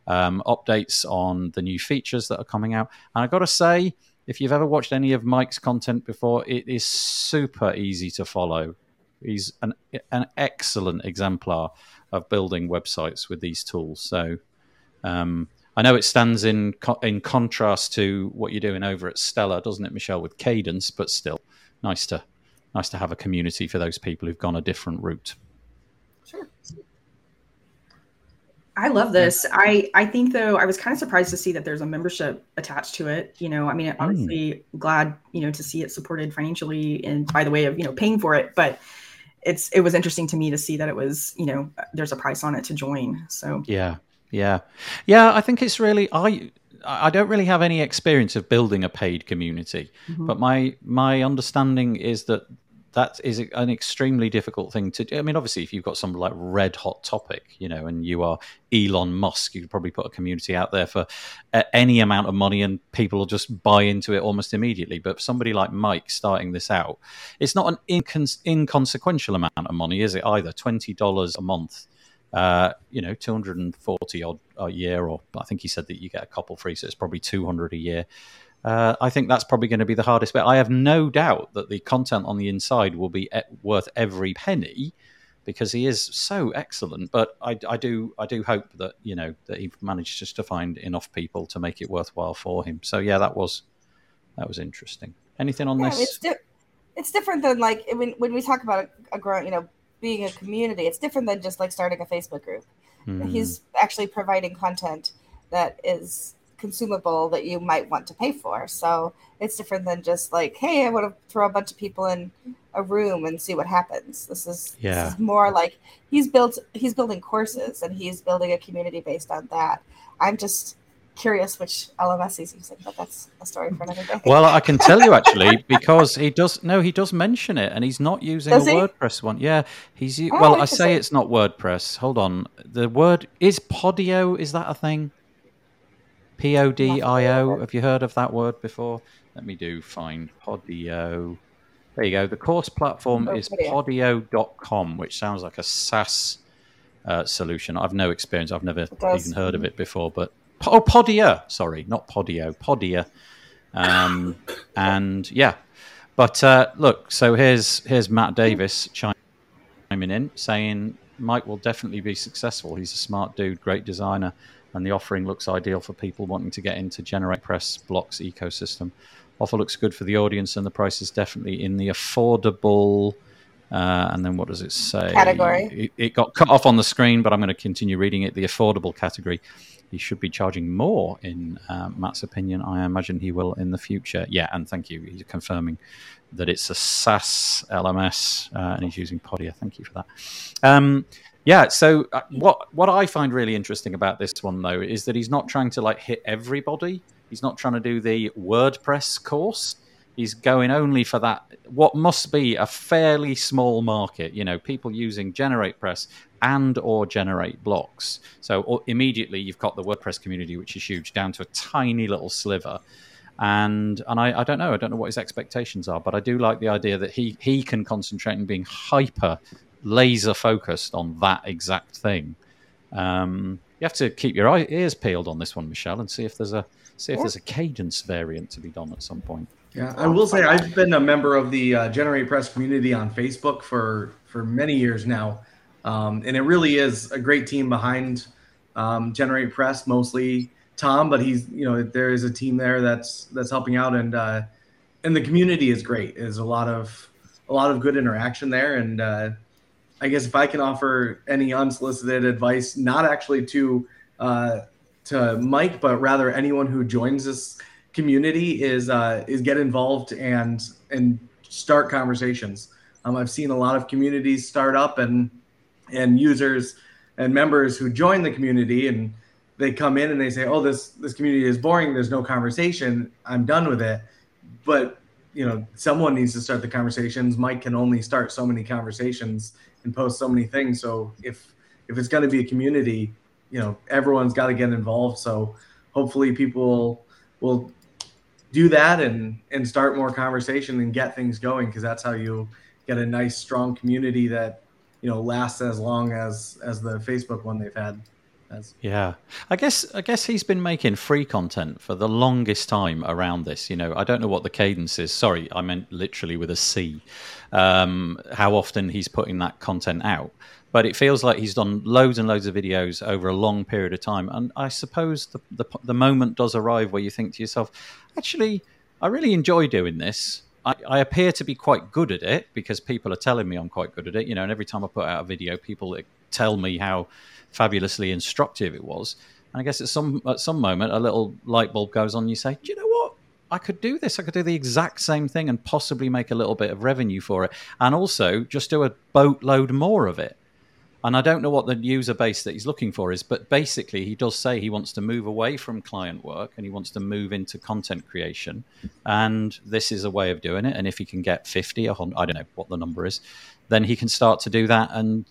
um, updates on the new features that are coming out. And I've got to say, if you've ever watched any of Mike's content before, it is super easy to follow He's an an excellent exemplar of building websites with these tools. So um, I know it stands in co- in contrast to what you're doing over at Stellar, doesn't it, Michelle, with Kadence? But still, nice to nice to have a community for those people who've gone a different route. Sure. I love this. I I think though I was kind of surprised to see that there's a membership attached to it. You know, I mean, obviously glad you know to see it supported financially and by the way of you know paying for it, but it's it was interesting to me to see that it was you know there's a price on it to join. So Yeah, yeah, yeah. I think it's really I. I don't really have any experience of building a paid community, Mhm. but my my understanding is that that is an extremely difficult thing to do. I mean, obviously, if you've got some like red hot topic, you know, and you are Elon Musk, you could probably put a community out there for uh, any amount of money, and people will just buy into it almost immediately. But somebody like Mike starting this out, it's not an incon- inconsequential amount of money, is it? Either twenty dollars a month uh, you know, 240 odd a year, or I think he said that you get a couple free, so it's probably 200 a year. Uh, I think that's probably going to be the hardest bit. I have no doubt that the content on the inside will be e- worth every penny because he is so excellent. But I, I do, I do hope that you know that he managed just to find enough people to make it worthwhile for him. So yeah, that was that was interesting. Anything on Yeah, this? it's di- it's different than like when when we talk about a, a growing, you know, being a community. It's different than just like starting a Facebook group. Hmm. He's actually providing content that is consumable that you might want to pay for. So it's different than just like, hey, I want to throw a bunch of people in a room and see what happens. This is Yeah. this is more like he's built he's building courses and he's building a community based on that. I'm just curious which LMS he's using, but that's a story for another day. Well, I can tell you actually because he does. No, he does mention it, and he's not using Does a he? WordPress one. Yeah, he's. Oh, well, I say it's not WordPress. Hold on. The word is Podio. Is that a thing? P O D I O. Have you heard of that word before? Let me do find Podio. There you go. The course platform Oh, is podio.com, which sounds like a SaaS uh, solution. I've no experience. I've never even heard of it before. But oh, Podia. Sorry, not Podio. Podia. Um, and yeah, but uh, look. So here's here's Matt Davis chiming in, saying Mike will definitely be successful. He's a smart dude, great designer, and the offering looks ideal for people wanting to get into Generate Press blocks ecosystem. Offer looks good for the audience, and the price is definitely in the affordable. Uh, and then what does it say? Category. It, it got cut off on the screen, but I'm going to continue reading it. The affordable category. He should be charging more, in uh, Matt's opinion. I imagine he will in the future. Yeah, and thank you. He's confirming that it's a SaaS LMS, uh, and he's using Podia. Thank you for that. Um, yeah. So uh, what what I find really interesting about this one though is that he's not trying to like hit everybody. He's not trying to do the WordPress course. He's going only for that what must be a fairly small market. You know, people using Generate Press and or generate blocks. So o- immediately you've got the WordPress community, which is huge, down to a tiny little sliver. And and I, I don't know, I don't know what his expectations are, but I do like the idea that he he can concentrate on being hyper laser focused on that exact thing. Um, you have to keep your ears peeled on this one, Michelle, and see if there's a see if there's a Kadence variant to be done at some point. Yeah, I will say I've been a member of the uh, Generate Press community on Facebook for for many years now, um, and it really is a great team behind um, Generate Press. Mostly Tom, but he's you know there is a team there that's that's helping out, and uh, and the community is great. There's a lot of a lot of good interaction there, and uh, I guess if I can offer any unsolicited advice, not actually to uh, to Mike, but rather anyone who joins this community is uh, is get involved and and start conversations. Um, I've seen a lot of communities start up and and users and members who join the community and they come in and they say, "Oh, this this community is boring. There's no conversation. I'm done with it." But you know, someone needs to start the conversations. Mike can only start so many conversations and post so many things. So if if it's going to be a community, you know, everyone's got to get involved. So hopefully, people will do that and and start more conversation and get things going because that's how you get a nice strong community that you know lasts as long as as the Facebook one they've had. As Yeah, I guess I guess he's been making free content for the longest time around this. You know, I don't know what the cadence is. Sorry, I meant literally with a C. Um, how often he's putting that content out, but it feels like he's done loads and loads of videos over a long period of time. And I suppose the the, the moment does arrive where you think to yourself, actually, I really enjoy doing this. I, I appear to be quite good at it because people are telling me I'm quite good at it. You know, and every time I put out a video, people tell me how fabulously instructive it was. And I guess at some at some moment, a little light bulb goes on. And you say, "Do you know what? I could do this. I could do the exact same thing and possibly make a little bit of revenue for it, and also just do a boatload more of it." And I don't know what the user base that he's looking for is, but basically, he does say he wants to move away from client work and he wants to move into content creation. And this is a way of doing it. And if he can get 50, 100, I don't know what the number is, then he can start to do that and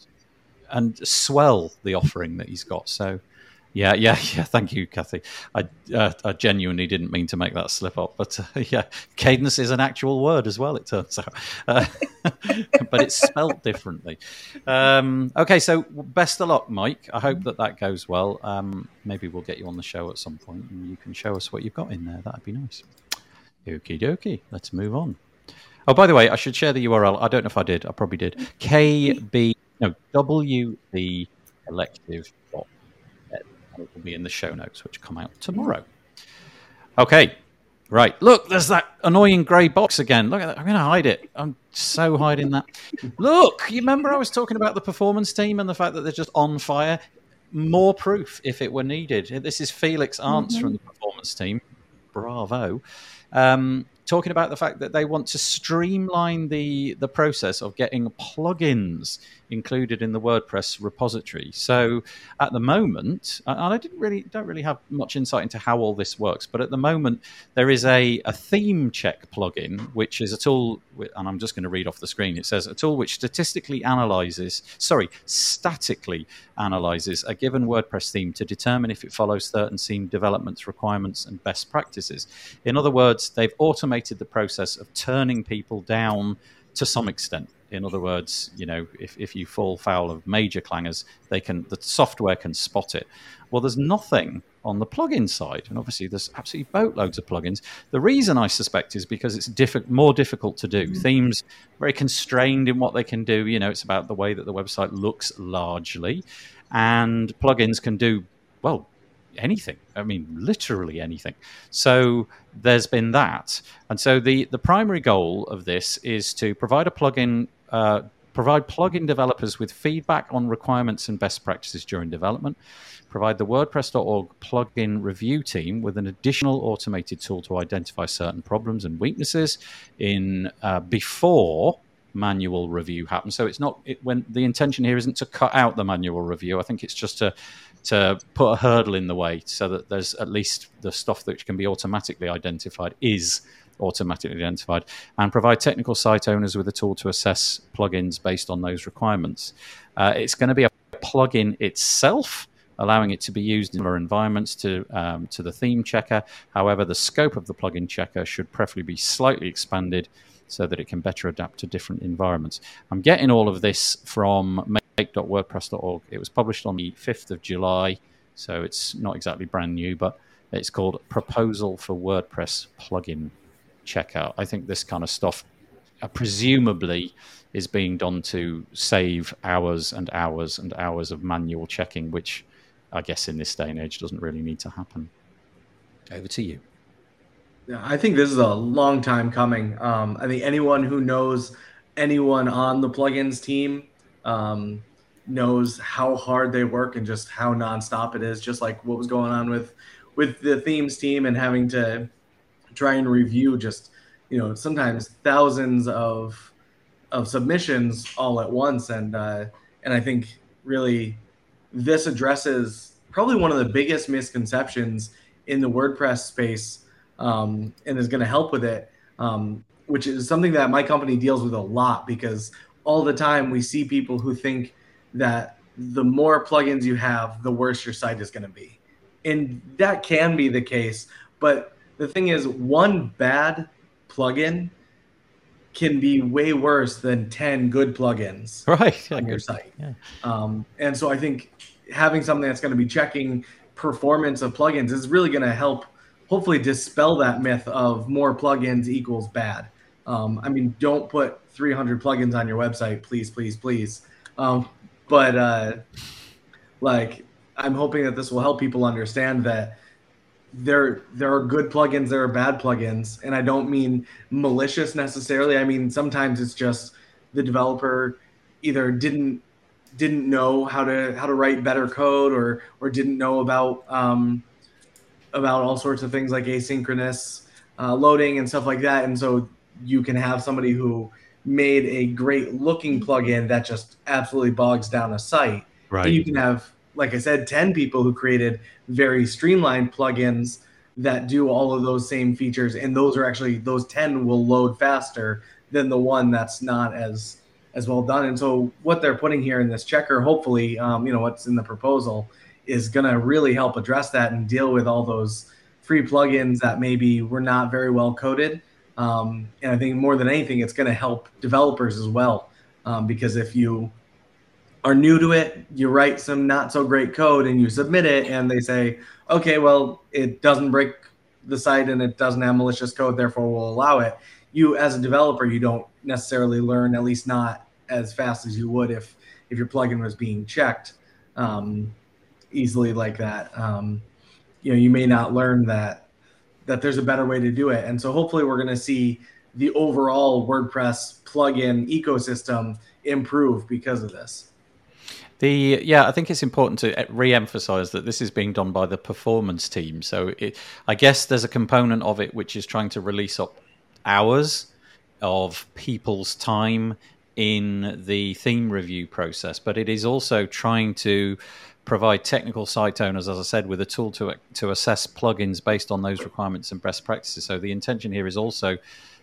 and swell the offering that he's got. So, yeah, yeah, yeah. Thank you, Kathy. I, uh, I genuinely didn't mean to make that slip up, but uh, yeah, cadence is an actual word as well. It turns out, uh, but it's spelt differently. Um, okay, so best of luck, Mike. I hope that that goes well. Um, maybe we'll get you on the show at some point, and you can show us what you've got in there. That'd be nice. Okie dokie. Let's move on. Oh, by the way, I should share the URL. I don't know if I did. I probably did. KB no, WB Collective. It will be in the show notes, which come out tomorrow. Okay, right. Look, there's that annoying grey box again. Look at that. I'm going to hide it. I'm so hiding that. Look, you remember I was talking about the performance team and the fact that they're just on fire? More proof if it were needed. This is Felix Arntz mm-hmm. from the performance team. Bravo. Um, talking about the fact that they want to streamline the the process of getting plugins included in the WordPress repository. So at the moment, and I didn't really don't really have much insight into how all this works, but at the moment there is a, a theme check plugin, which is a tool, and I'm just going to read off the screen. It says a tool which statistically analyzes, sorry, statically analyzes a given WordPress theme to determine if it follows certain theme developments, requirements, and best practices. In other words, they've automated the process of turning people down to some extent in other words, you know, if, if you fall foul of major clangers, they can the software can spot it. Well, there's nothing on the plugin side, and obviously there's absolutely boatloads of plugins. The reason I suspect is because it's diff- more difficult to do. Mm-hmm. Themes very constrained in what they can do. You know, it's about the way that the website looks largely, and plugins can do well anything. I mean, literally anything. So there's been that, and so the the primary goal of this is to provide a plugin uh, provide plugin developers with feedback on requirements and best practices during development, provide the WordPress.org plugin review team with an additional automated tool to identify certain problems and weaknesses in uh, before manual review happens. So it's not it, when the intention here isn't to cut out the manual review. I think it's just to to put a hurdle in the way so that there's at least the stuff that can be automatically identified is automatically identified, and provide technical site owners with a tool to assess plugins based on those requirements. Uh, it's going to be a plugin itself allowing it to be used in other environments to um, to the theme checker. However, the scope of the plugin checker should preferably be slightly expanded so that it can better adapt to different environments. I'm getting all of this from make.wordpress.org. It was published on the 5th of July, so it's not exactly brand new, but it's called Proposal for WordPress Plugin checkout. I think this kind of stuff, uh, presumably, is being done to save hours and hours and hours of manual checking, which I guess in this day and age doesn't really need to happen. Over to you. Yeah, I think this is a long time coming. Um, I think anyone who knows anyone on the plugins team um, knows how hard they work and just how nonstop it is. Just like what was going on with with the themes team and having to try and review just you know sometimes thousands of of submissions all at once. And uh, and I think really this addresses probably one of the biggest misconceptions in the WordPress space um, and is going to help with it um, which is something that my company deals with a lot because all the time we see people who think that the more plugins you have the worse your site is going to be. And that can be the case but the thing is, one bad plugin can be way worse than 10 good plugins right on your site. Yeah. Um, and so I think having something that's going to be checking performance of plugins is really going to help hopefully dispel that myth of more plugins equals bad. Um, I mean, don't put 300 plugins on your website, please, please, please. Um, but uh, like, I'm hoping that this will help people understand that there there are good plugins, there are bad plugins, and I don't mean malicious necessarily. I mean sometimes it's just the developer either didn't didn't know how to how to write better code or or didn't know about um, about all sorts of things like asynchronous uh, loading and stuff like that. And so you can have somebody who made a great looking plugin that just absolutely bogs down a site. Right. And you can have, like I said, 10 people who created very streamlined plugins that do all of those same features. And those are actually, those 10 will load faster than the one that's not as as well done. And so what they're putting here in this checker, hopefully, um, you know, what's in the proposal is going to really help address that and deal with all those free plugins that maybe were not very well coded. Um, and I think more than anything, it's going to help developers as well. Um, because if you are new to it, you write some not so great code and you submit it, and they say, okay, well, it doesn't break the site and it doesn't have malicious code, therefore we'll allow it. You, as a developer, you don't necessarily learn, at least not as fast as you would if if your plugin was being checked. Um, easily like that. Um, you know, you may not learn that that there's a better way to do it. And so hopefully we're going to see the overall WordPress plugin ecosystem improve because of this. The yeah, I think it's important to re-emphasize that this is being done by the performance team. So it, I guess there's a component of it which is trying to release up hours of people's time in the theme review process, but it is also trying to provide technical site owners, as I said, with a tool to to assess plugins based on those requirements and best practices. So the intention here is also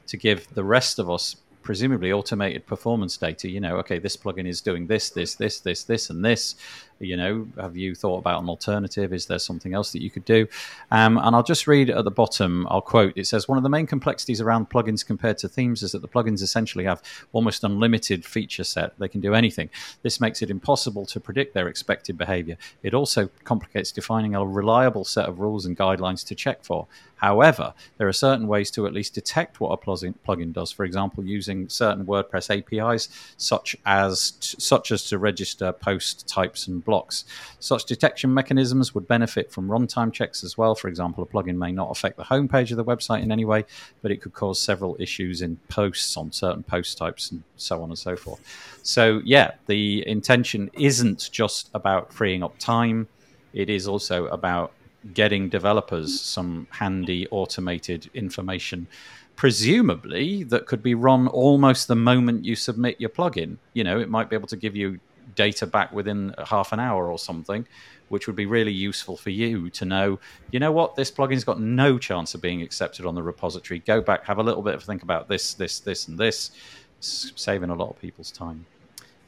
to give the rest of us presumably automated performance data. You know, okay, this plugin is doing this, this, this, this, this, and this. You know, have you thought about an alternative? Is there something else that you could do? Um, and I'll just read at the bottom. I'll quote. It says one of the main complexities around plugins compared to themes is that the plugins essentially have almost unlimited feature set. They can do anything. This makes it impossible to predict their expected behavior. It also complicates defining a reliable set of rules and guidelines to check for. However, there are certain ways to at least detect what a plugin does. For example, using certain WordPress APIs, such as such as to register post types and blocks. Such detection mechanisms would benefit from runtime checks as well. For example, a plugin may not affect the homepage of the website in any way, but it could cause several issues in posts on certain post types and so on and so forth. So, yeah, the intention isn't just about freeing up time. It is also about getting developers some handy automated information presumably that could be run almost the moment you submit your plugin you know it might be able to give you data back within half an hour or something which would be really useful for you to know you know what this plugin's got no chance of being accepted on the repository. Go back have a little bit of think about this this this and this. Saving a lot of people's time.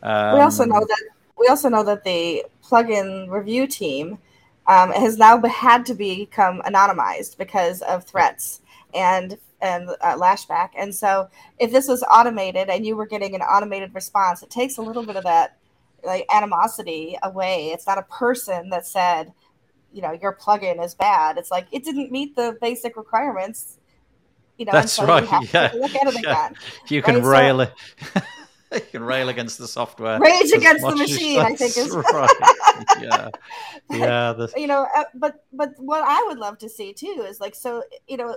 Um, we also know that we also know that the plugin review team um, has now had to become anonymized because of threats and and uh, lashback. And so, if this was automated and you were getting an automated response, it takes a little bit of that like animosity away. It's not a person that said, you know, your plugin is bad. It's like it didn't meet the basic requirements. You know, that's so right. You yeah. look at it yeah. again. You can right? rail so, it. you can rail against the software. Rage against the machine, I think is right. Yeah, yeah. The... You know, uh, but but what I would love to see too is like so. You know,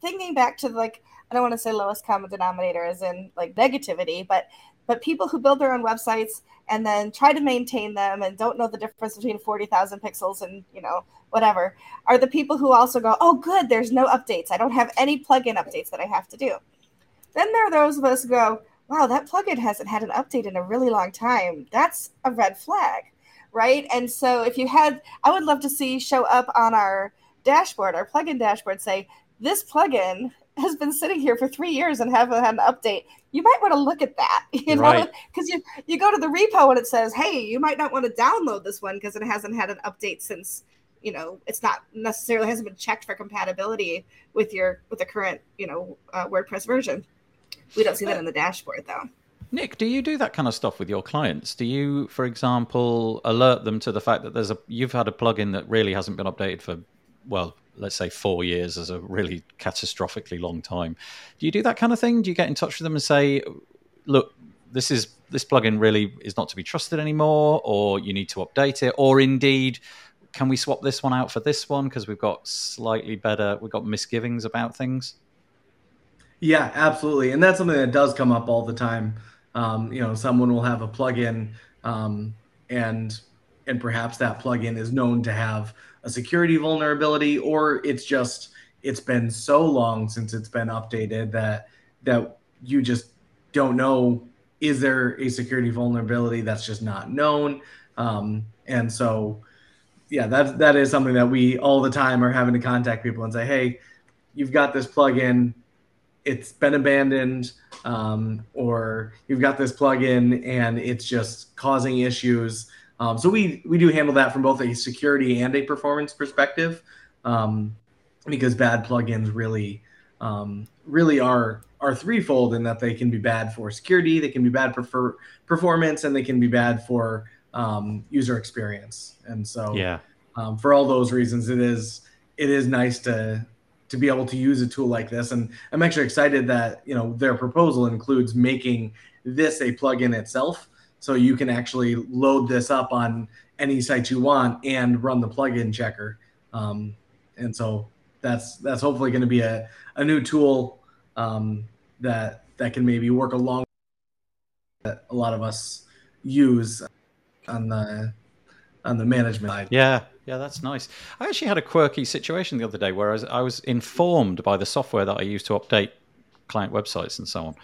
thinking back to like I don't want to say lowest common denominator as in like negativity, but but people who build their own websites and then try to maintain them and don't know the difference between 40,000 pixels and, you know, whatever, are the people who also go, "Oh good, there's no updates. I don't have any plugin updates that I have to do." Then there are those of us who go, wow, that plugin hasn't had an update in a really long time. That's a red flag, right? And so if you had, I would love to see show up on our dashboard, our plugin dashboard, say, this plugin has been sitting here for three years and haven't had an update. You might want to look at that, you know, because you you go to the repo and it says, hey, you might not want to download this one because it hasn't had an update since you know it's not necessarily hasn't been checked for compatibility with your with the current you know uh, WordPress version. We don't see that in the dashboard though. Nick, do you do that kind of stuff with your clients? Do you, for example, alert them to the fact that there's a you've had a plugin that really hasn't been updated for, well, let's say four years is a really catastrophically long time. Do you do that kind of thing? Do you get in touch with them and say, look, this is this plugin really is not to be trusted anymore, or you need to update it, or indeed, can we swap this one out for this one because we've got slightly better, we've got misgivings about things? Yeah, absolutely, and that's something that does come up all the time. Um, you know, someone will have a plugin, um, and and perhaps that plugin is known to have a security vulnerability, or it's just it's been so long since it's been updated that that you just don't know is there a security vulnerability that's just not known? Um, and so yeah that that is something that we all the time are having to contact people and say hey you've got this plugin. It's been abandoned um, or you've got this plugin and it's just causing issues um, so we we do handle that from both a security and a performance perspective um, because bad plugins really um, really are are threefold in that they can be bad for security, they can be bad for performance, and they can be bad for um, user experience. And so, yeah, um, for all those reasons, it is it is nice to to be able to use a tool like this. And I'm actually excited that you know their proposal includes making this a plugin itself, so you can actually load this up on any site you want and run the plugin checker. Um, and so that's that's hopefully going to be a, a new tool um, that that can maybe work along that a lot of us use on the on the management side. Yeah, yeah, that's nice. I actually had a quirky situation the other day where I was, I was informed by the software that I use to update client websites and so on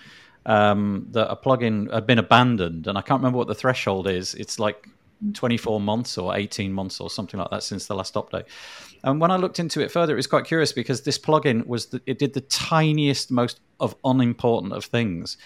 um, that a plugin had been abandoned, and I can't remember what the threshold is. It's like 24 months or 18 months or something like that since the last update. And when I looked into it further, it was quite curious because this plugin was the, it did the tiniest, most of unimportant of things.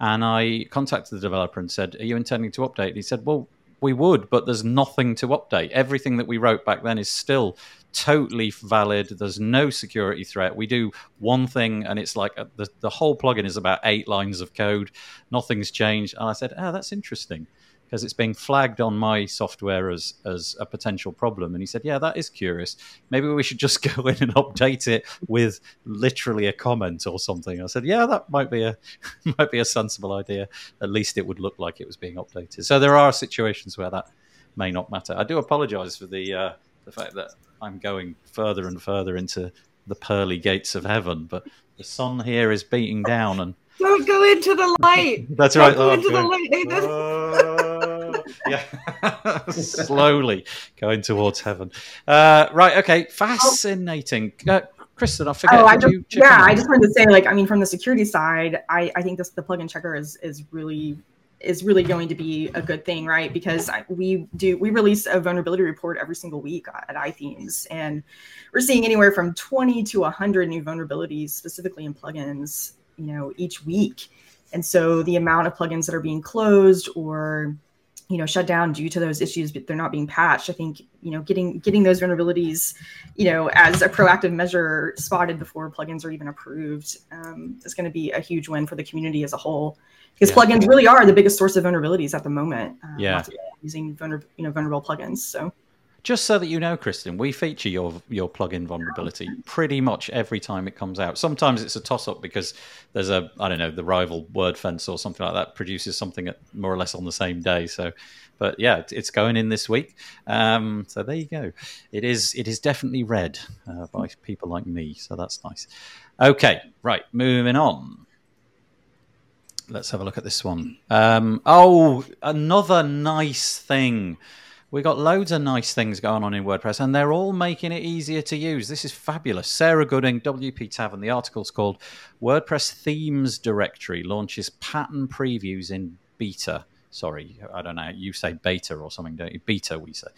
And I contacted the developer and said, "Are you intending to update?" And He said, "Well, we would, but there's nothing to update. Everything that we wrote back then is still totally valid. There's no security threat. We do one thing, and it's like a, uh, the the whole plugin is about eight lines of code. Nothing's changed." And I said, "Oh, that's interesting." because it's being flagged on my software as as a potential problem. And he said, "Yeah, that is curious. Maybe we should just go in and update it with literally a comment or something." I said, "Yeah, that might be a might be a sensible idea. At least it would look like it was being updated." So there are situations where that may not matter. I do apologise for the uh, the fact that I'm going further and further into the pearly gates of heaven, but the sun here is beating down and. Don't go into the light. That's right. Don't go oh, into the light, Nathan. Uh yeah, slowly going towards heaven. Uh, right, okay, fascinating. Uh, Kristen, I forget. Oh, I just, yeah, I just wanted to say, like, I mean, from the security side, I, I think this the plugin checker is is really is really going to be a good thing, right? Because we do we release a vulnerability report every single week at iThemes, and we're seeing anywhere from 20 to 100 new vulnerabilities, specifically in plugins, you know, each week. And so the amount of plugins that are being closed or you know shut down due to those issues but they're not being patched. I think you know getting getting those vulnerabilities you know as a proactive measure spotted before plugins are even approved um, is going to be a huge win for the community as a whole. Because yeah. plugins really are the biggest source of vulnerabilities at the moment um, yeah. using vulnerable you know vulnerable plugins so just so that you know, Kristen, we feature your your plugin vulnerability pretty much every time it comes out. Sometimes it's a toss up because there's a I don't know the rival WordFence or something like that produces something at more or less on the same day. So, but yeah, it's going in this week. Um, so there you go. It is it is definitely read uh, by people like me. So that's nice. Okay, right, moving on. Let's have a look at this one. Um, oh, another nice thing we got loads of nice things going on in WordPress, and they're all making it easier to use. This is fabulous. Sarah Gooding, WP Tavern, the article's called WordPress Themes Directory launches pattern previews in beta sorry, I don't know, you say beta or something, don't you? Beta, we say.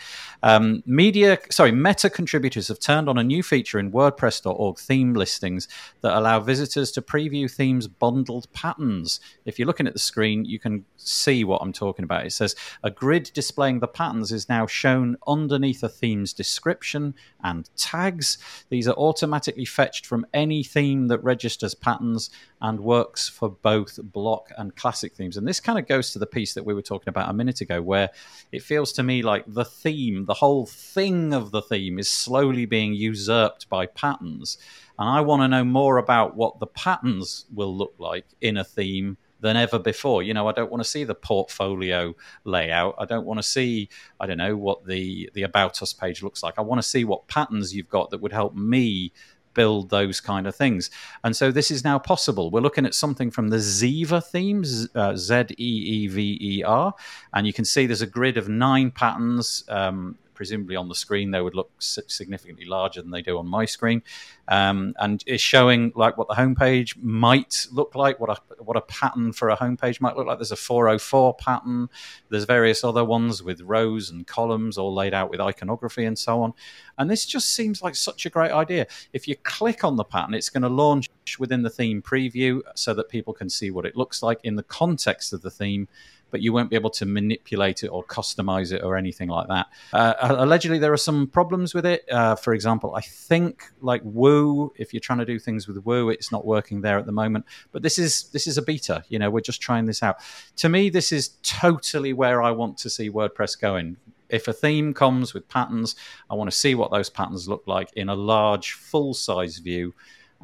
Um, media, sorry, meta contributors have turned on a new feature in WordPress.org theme listings that allow visitors to preview themes bundled patterns. If you're looking at the screen, you can see what I'm talking about. It says a grid displaying the patterns is now shown underneath a theme's description and tags. These are automatically fetched from any theme that registers patterns and works for both block and classic themes. And this kind of goes to the piece that we were talking about a minute ago, where it feels to me like the theme, the whole thing of the theme, is slowly being usurped by patterns. And I want to know more about what the patterns will look like in a theme than ever before. You know, I don't want to see the portfolio layout. I don't want to see, I don't know, what the the about us page looks like. I want to see what patterns you've got that would help me build those kind of things. And so this is now possible. We're looking at something from the Zeever themes, uh, Z E E V E R, and you can see there's a grid of nine patterns. Um, presumably on the screen they would look significantly larger than they do on my screen, um, and is showing like what the homepage might look like, what a what a pattern for a homepage might look like. There's a 404 pattern. There's various other ones with rows and columns all laid out with iconography and so on. And this just seems like such a great idea. If you click on the pattern, it's going to launch within the theme preview so that people can see what it looks like in the context of the theme but you won't be able to manipulate it or customize it or anything like that. Uh, allegedly, there are some problems with it. Uh, for example, I think like Woo, if you're trying to do things with Woo, it's not working there at the moment. But this is this is a beta. You know, we're just trying this out. To me, this is totally where I want to see WordPress going if a theme comes with patterns, I want to see what those patterns look like in a large, full size view.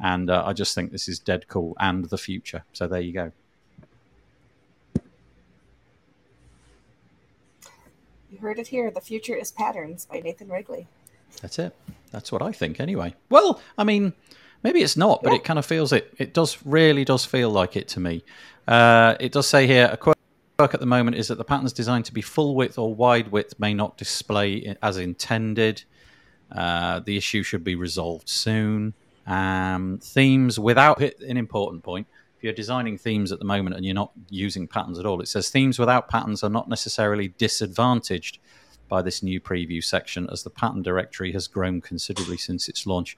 And uh, I just think this is dead cool and the future. So there you go. You heard it here. The future is patterns by Nathan Wrigley. That's it. That's what I think, anyway. Well, I mean, maybe it's not, but yeah. it kind of feels it. It does really does feel like it to me. Uh, it does say here a quirk at the moment is that the patterns designed to be full width or wide width may not display as intended. Uh, the issue should be resolved soon. Um, themes without an important point if you're designing themes at the moment and you're not using patterns at all, it says themes without patterns are not necessarily disadvantaged by this new preview section as the pattern directory has grown considerably since its launch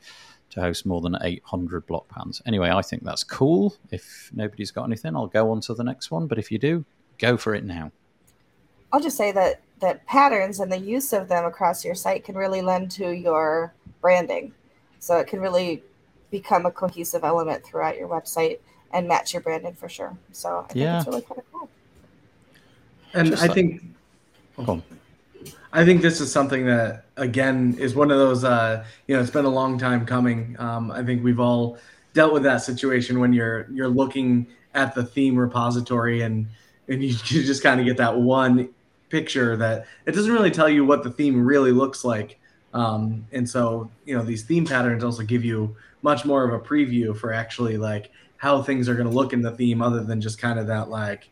to host more than 800 block patterns. Anyway, I think that's cool. If nobody's got anything, I'll go on to the next one. But if you do, go for it now. I'll just say that that patterns and the use of them across your site can really lend to your branding. So it can really become a cohesive element throughout your website and match your branding for sure. So I think yeah. it's really kind of cool. And Just I like, think cool. I think this is something that again is one of those uh, you know, it's been a long time coming. Um, I think we've all dealt with that situation when you're you're looking at the theme repository and and you, you just kind of get that one picture that it doesn't really tell you what the theme really looks like. Um, and so, you know, these theme patterns also give you much more of a preview for actually like, how things are going to look in the theme other than just kind of that like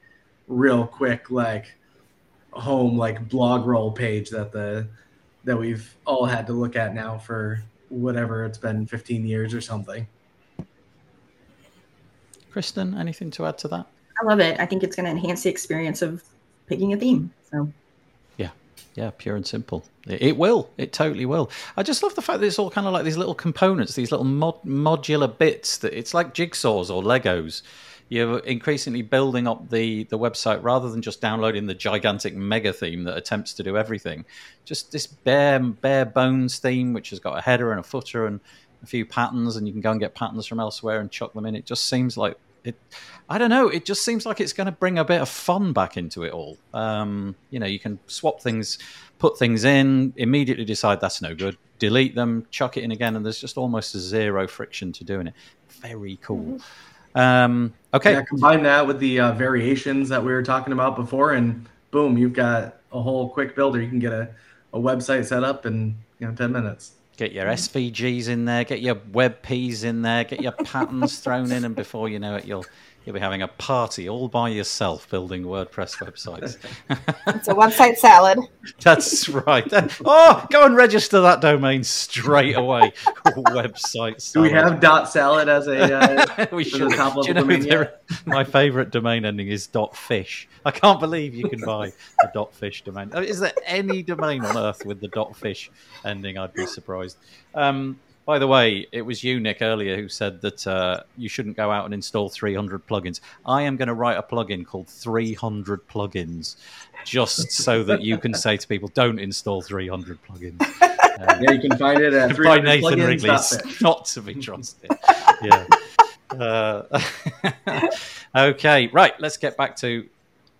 real quick like home like blog roll page that the that we've all had to look at now for whatever it's been 15 years or something. Kristen anything to add to that? I love it. I think it's going to enhance the experience of picking a theme so yeah, pure and simple. It, it, will. It totally will. I just love the fact that it's all kind of like these little components, these little mod- modular bits. That it's like jigsaws or Legos. You're increasingly building up the the website rather than just downloading the gigantic mega theme that attempts to do everything. Just this bare bare bones theme, which has got a header and a footer and a few patterns, and you can go and get patterns from elsewhere and chuck them in. It just seems like it I don't know. It just seems like it's going to bring a bit of fun back into it all. Um, you know, you can swap things, put things in, immediately decide that's no good, delete them, chuck it in again, and there's just almost a zero friction to doing it. Very cool. Mm-hmm. Um, okay. Yeah, combine that with the uh, variations that we were talking about before, and boom, you've got a whole quick builder. You can get a, a website set up in you know ten minutes. Get your SVGs in there, get your WebPs in there, get your patterns thrown in, and before you know it, you'll you'll be having a party all by yourself building WordPress websites. it's a website salad. That's right. Oh, go and register that domain straight away. website salad. Do we have dot salad as a uh, we should. Do you know my favorite domain ending is dot fish. I can't believe you can buy a dot fish domain. Is there any domain on earth with the dot fish ending? I'd be surprised. Um, by the way, it was you, Nick, earlier who said that uh, you shouldn't go out and install 300 plugins. I am going to write a plugin called 300 plugins, just so that you can say to people, "Don't install 300 plugins." Um, yeah, you can find it at by Nathan Wrigley. not to be trusted. Yeah. uh, okay, right. Let's get back to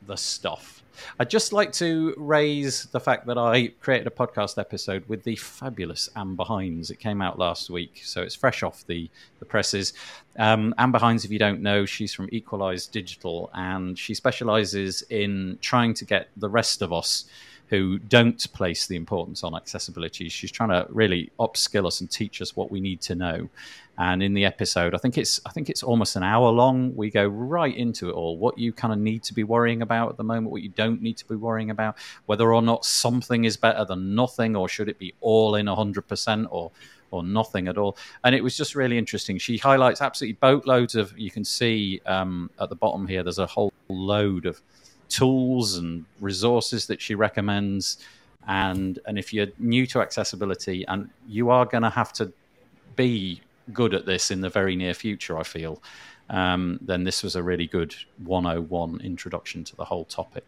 the stuff. I'd just like to raise the fact that I created a podcast episode with the fabulous Amber Hinds. It came out last week, so it's fresh off the, the presses. Um, Amber Hinds, if you don't know, she's from Equalize Digital, and she specializes in trying to get the rest of us who don't place the importance on accessibility. She's trying to really upskill us and teach us what we need to know. And in the episode, I think it's I think it's almost an hour long. We go right into it all. What you kind of need to be worrying about at the moment, what you don't need to be worrying about, whether or not something is better than nothing, or should it be all in hundred percent, or or nothing at all. And it was just really interesting. She highlights absolutely boatloads of. You can see um, at the bottom here. There's a whole load of tools and resources that she recommends. And and if you're new to accessibility, and you are going to have to be good at this in the very near future, I feel, um, then this was a really good 101 introduction to the whole topic.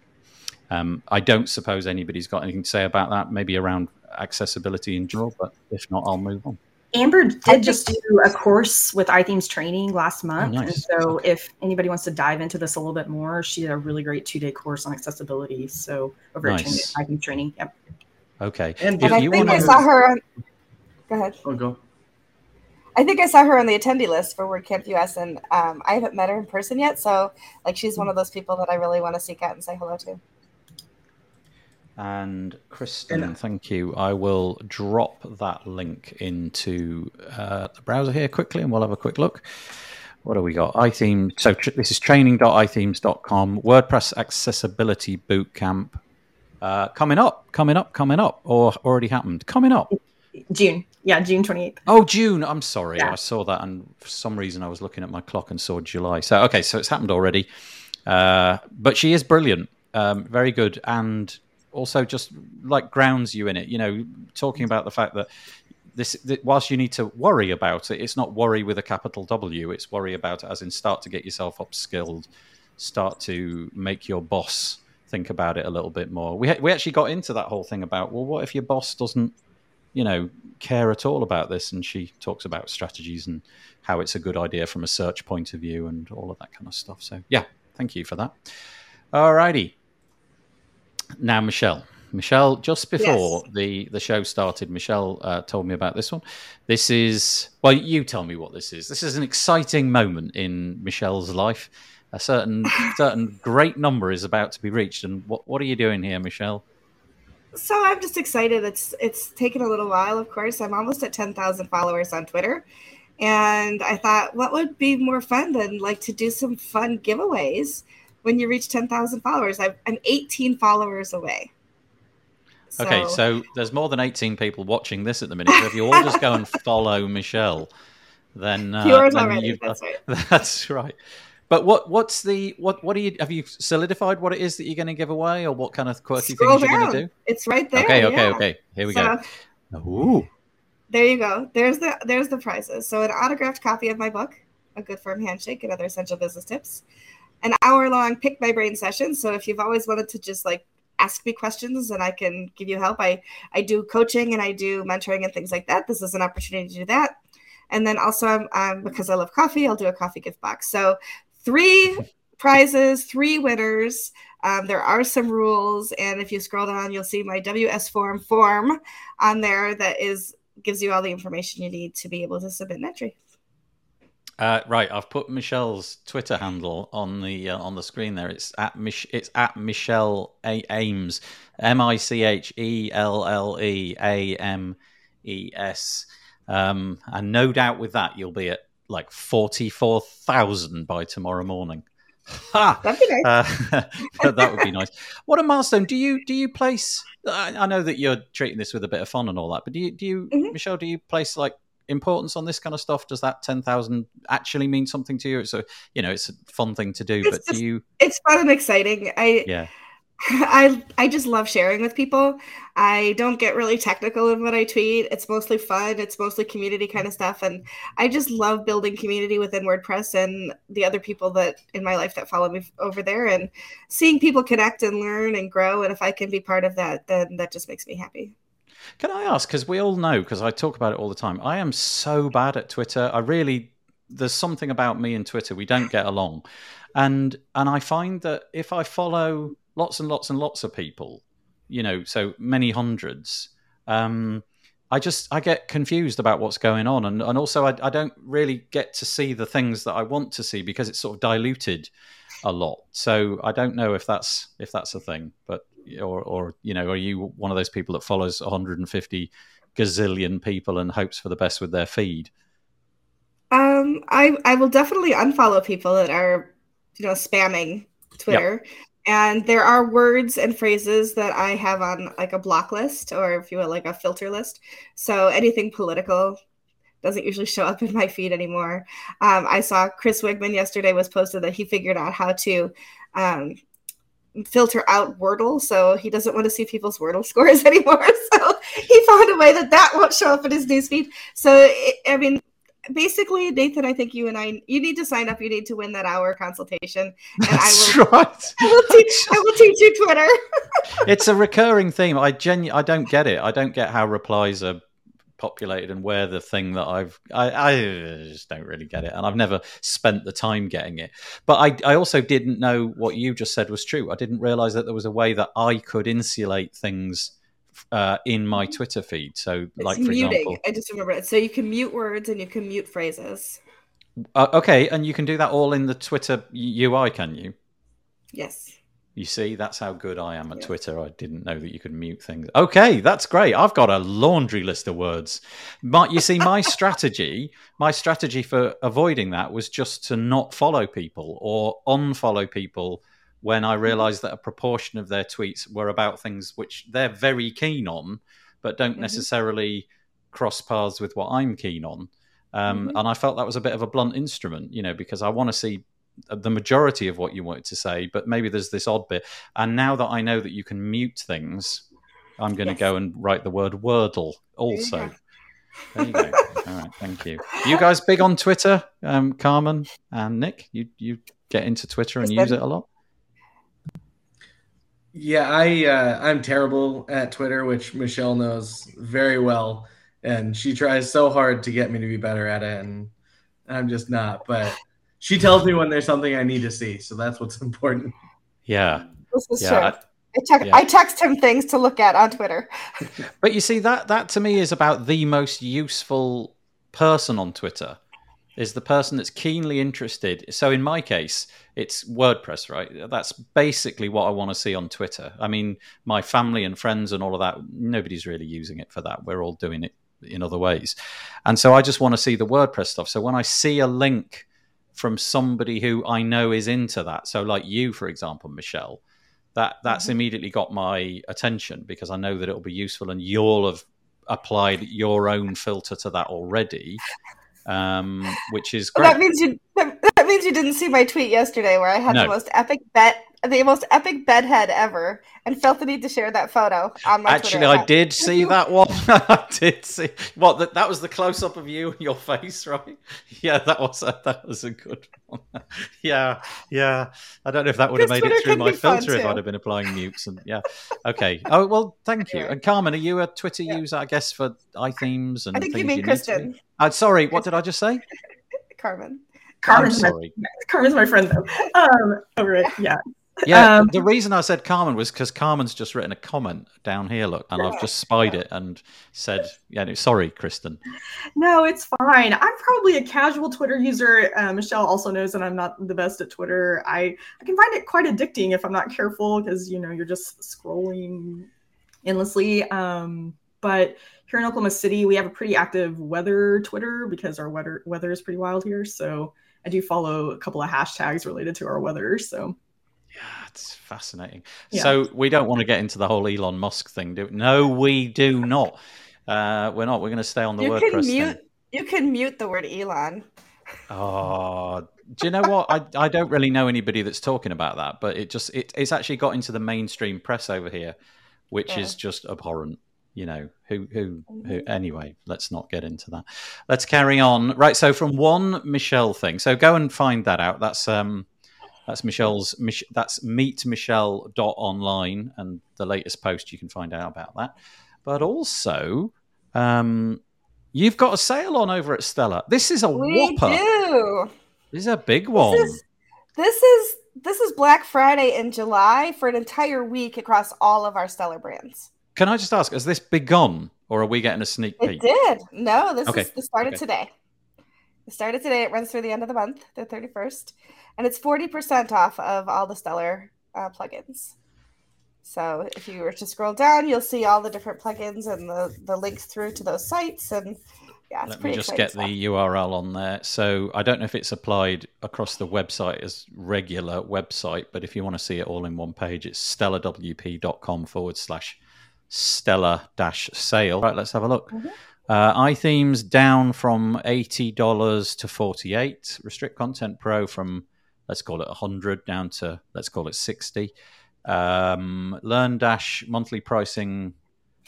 Um, I don't suppose anybody's got anything to say about that, maybe around accessibility in general, but if not, I'll move on. Amber did just do a course with iThemes training last month. Oh, nice. And so if anybody wants to dive into this a little bit more, she did a really great two day course on accessibility. So over nice. at iThemes training. Yep. Okay. And, and I think wanna... I saw her. Go ahead. Oh, go. I think I saw her on the attendee list for WordCamp US, and um, I haven't met her in person yet. So, like, she's one of those people that I really want to seek out and say hello to. And Kristen, thank you. I will drop that link into uh, the browser here quickly, and we'll have a quick look. What do we got? iThemes. So tr- this is training.ithemes.com. WordPress Accessibility Bootcamp. Uh, coming up, coming up, coming up, or already happened. Coming up. June. Yeah, June 28th. Oh, June. I'm sorry. Yeah. I saw that, and for some reason, I was looking at my clock and saw July. So, okay, so it's happened already. Uh, but she is brilliant, um, very good, and also just like grounds you in it. You know, talking about the fact that this, that whilst you need to worry about it, it's not worry with a capital W. It's worry about it as in start to get yourself upskilled, start to make your boss think about it a little bit more. We ha- we actually got into that whole thing about well, what if your boss doesn't you know, care at all about this. And she talks about strategies and how it's a good idea from a search point of view and all of that kind of stuff. So, yeah, thank you for that. All righty. Now, Michelle. Michelle, just before yes. the, the show started, Michelle uh, told me about this one. This is, well, you tell me what this is. This is an exciting moment in Michelle's life. A certain certain great number is about to be reached. And what, what are you doing here, Michelle? So I'm just excited. It's it's taken a little while, of course. I'm almost at 10,000 followers on Twitter. And I thought, what would be more fun than like to do some fun giveaways when you reach 10,000 followers? i am 18 followers away. So... Okay, so there's more than 18 people watching this at the minute. So if you all just go and follow Michelle, then, uh, then already. That's right. That's right. But what what's the what what do you have you solidified what it is that you're going to give away or what kind of quirky Scroll things down. you're going to do? It's right there. Okay, okay, yeah. okay. Here we so, go. Ooh. There you go. There's the there's the prizes. So an autographed copy of my book, A Good Firm Handshake and Other Essential Business Tips, an hour long pick my brain session. So if you've always wanted to just like ask me questions and I can give you help, I I do coaching and I do mentoring and things like that. This is an opportunity to do that. And then also, um, because I love coffee, I'll do a coffee gift box. So three prizes, three winners. Um, there are some rules, and if you scroll down, you'll see my WS form form on there that is gives you all the information you need to be able to submit an entry. Uh, right, I've put Michelle's Twitter handle on the uh, on the screen there. It's at Mich- it's at Michelle a- Ames, M I C H E L L E A M E S, um, and no doubt with that you'll be at like 44,000 by tomorrow morning. Ha! That'd be nice. Uh, that would be nice. What a milestone. Do you do you place I, I, know that you're treating this with a bit of fun and all that, but do you do you mm-hmm. Michelle, do you place like importance on this kind of stuff? Does that 10,000 actually mean something to you? So, you know, it's a fun thing to do, it's but just, do you It's fun and exciting. I Yeah. I I just love sharing with people. I don't get really technical in what I tweet. It's mostly fun. It's mostly community kind of stuff, and I just love building community within WordPress and the other people that in my life that follow me over there, and seeing people connect and learn and grow. And if I can be part of that, then that just makes me happy. Can I ask? Because we all know, because I talk about it all the time. I am so bad at Twitter. I really there's something about me and Twitter. We don't get along, and and I find that if I follow lots and lots and lots of people, you know, so many hundreds. Um, I just I get confused about what's going on, and and also I, I don't really get to see the things that I want to see because it's sort of diluted a lot. So I don't know if that's if that's a thing, but or or you know, are you one of those people that follows 150 gazillion people and hopes for the best with their feed? Um, I I will definitely unfollow people that are you know spamming Twitter. Yep. And there are words and phrases that I have on like a block list or if you will like a filter list. So anything political doesn't usually show up in my feed anymore. Um, I saw Chris Wiegman yesterday was posted that he figured out how to um, filter out Wordle, so he doesn't want to see people's Wordle scores anymore. So he found a way that that won't show up in his newsfeed. So it, I mean, basically, Nathan, I think you and I, you need to sign up. You need to win that hour consultation, and That's I will. Right. I will teach. I will teach you Twitter. it's a recurring theme. I genu- I don't get it. I don't get how replies are populated and where the thing that I've I, I, just don't really get it and I've never spent the time getting it but I, I also didn't know what you just said was true I didn't realize that there was a way that I could insulate things uh, in my mm-hmm. Twitter feed. So, it's like for muting. example, I just remember it. So you can mute words and you can mute phrases. Uh, okay, and you can do that all in the Twitter UI, can you? Yes. You see, that's how good I am at Twitter. I didn't know that you could mute things. Okay, that's great. I've got a laundry list of words. But you see, my strategy, my strategy for avoiding that was just to not follow people or unfollow people when I mm-hmm. realized that a proportion of their tweets were about things which they're very keen on, but don't mm-hmm. necessarily cross paths with what I'm keen on. Um, mm-hmm. And I felt that was a bit of a blunt instrument, you know, because I want to see the majority of what you wanted to say, but maybe there's this odd bit. And now that I know that you can mute things, I'm going to yes. go and write the word Wordle also. Yeah. There you go. All right, thank you. You guys big on Twitter, um, Carmen and Nick? You you get into Twitter and use it a lot? Yeah, I uh, I'm terrible at Twitter, which Michelle knows very well, and she tries so hard to get me to be better at it, and I'm just not. But she tells me when there's something I need to see, so that's what's important. Yeah, this is yeah, true. I, I, text, yeah. I text him things to look at on Twitter. but you see that that to me is about the most useful person on Twitter is the person that's keenly interested. So in my case, it's WordPress, right? That's basically what I want to see on Twitter. I mean, my family and friends and all of that, nobody's really using it for that. We're all doing it in other ways. And so I just want to see the WordPress stuff. So when I see a link from somebody who I know is into that, so like you, for example, Michelle, that that's mm-hmm. immediately got my attention because I know that it'll be useful and you'll have applied your own filter to that already um, which is great. Well, that means you that, that, means you didn't see my tweet yesterday where I had no. the most epic bet the most epic bedhead ever and felt the need to share that photo on my Actually, I did see that one. I did see what that, that was the close up of you and your face, right? Yeah, that was a, that was a good one. yeah, yeah. I don't know if that would have made Twitter it through my filter if I'd have been applying mutes and yeah. Okay. Oh well, thank you. And Carmen, are you a Twitter yeah. user? I guess for iThemes and I think you mean you Kristen. Uh, sorry, what did I just say? Carmen. Carmen's my, Carmen's my friend though. Um, over it, yeah. Yeah, um, the reason I said Carmen was because Carmen's just written a comment down here. Look, and I've just spied it and said, "Yeah, no, sorry, Kristen." No, it's fine. I'm probably a casual Twitter user. Uh, Michelle also knows that I'm not the best at Twitter. I I can find it quite addicting if I'm not careful because you know you're just scrolling endlessly. Um, but here in Oklahoma City, we have a pretty active weather Twitter because our weather weather is pretty wild here. So I do follow a couple of hashtags related to our weather. So it's fascinating. Yeah. So we don't want to get into the whole Elon Musk thing, do we? No, we do not. Uh, we're not. We're going to stay on the you WordPress can mute, thing. You can mute the word Elon. Oh, do you know what? I, I don't really know anybody that's talking about that, but it just it, it's actually got into the mainstream press over here, which yeah. is just abhorrent. You know who who who. Mm-hmm. Anyway, let's not get into that. Let's carry on. Right. So from one Michelle thing. So go and find that out. That's um that's Michelle's. That's meetmichelle.online, and the latest post you can find out about that. But also, um, you've got a sale on over at Stellar. This is a we whopper. Do. do. This is a big one. This is, this is this is Black Friday in July for an entire week across all of our Stellar brands. Can I just ask, has this begun or are we getting a sneak peek? It did. No, this Okay. is this started Okay. today. It started today. It runs through the end of the month, the 31st. And it's 40% off of all the Stellar uh, plugins. So if you were to scroll down, you'll see all the different plugins and the, the links through to those sites. And yeah, it's Let me just get the URL on there. So I don't know if it's applied across the website as regular website, but if you want to see it all in one page, it's stellarwp.com forward slash stellar dash sale. Right, let's have a look. Mhm. Uh, iThemes down from eighty dollars to forty eight. Restrict Content Pro from let's call it hundred down to let's call it sixty. Um, LearnDash monthly pricing.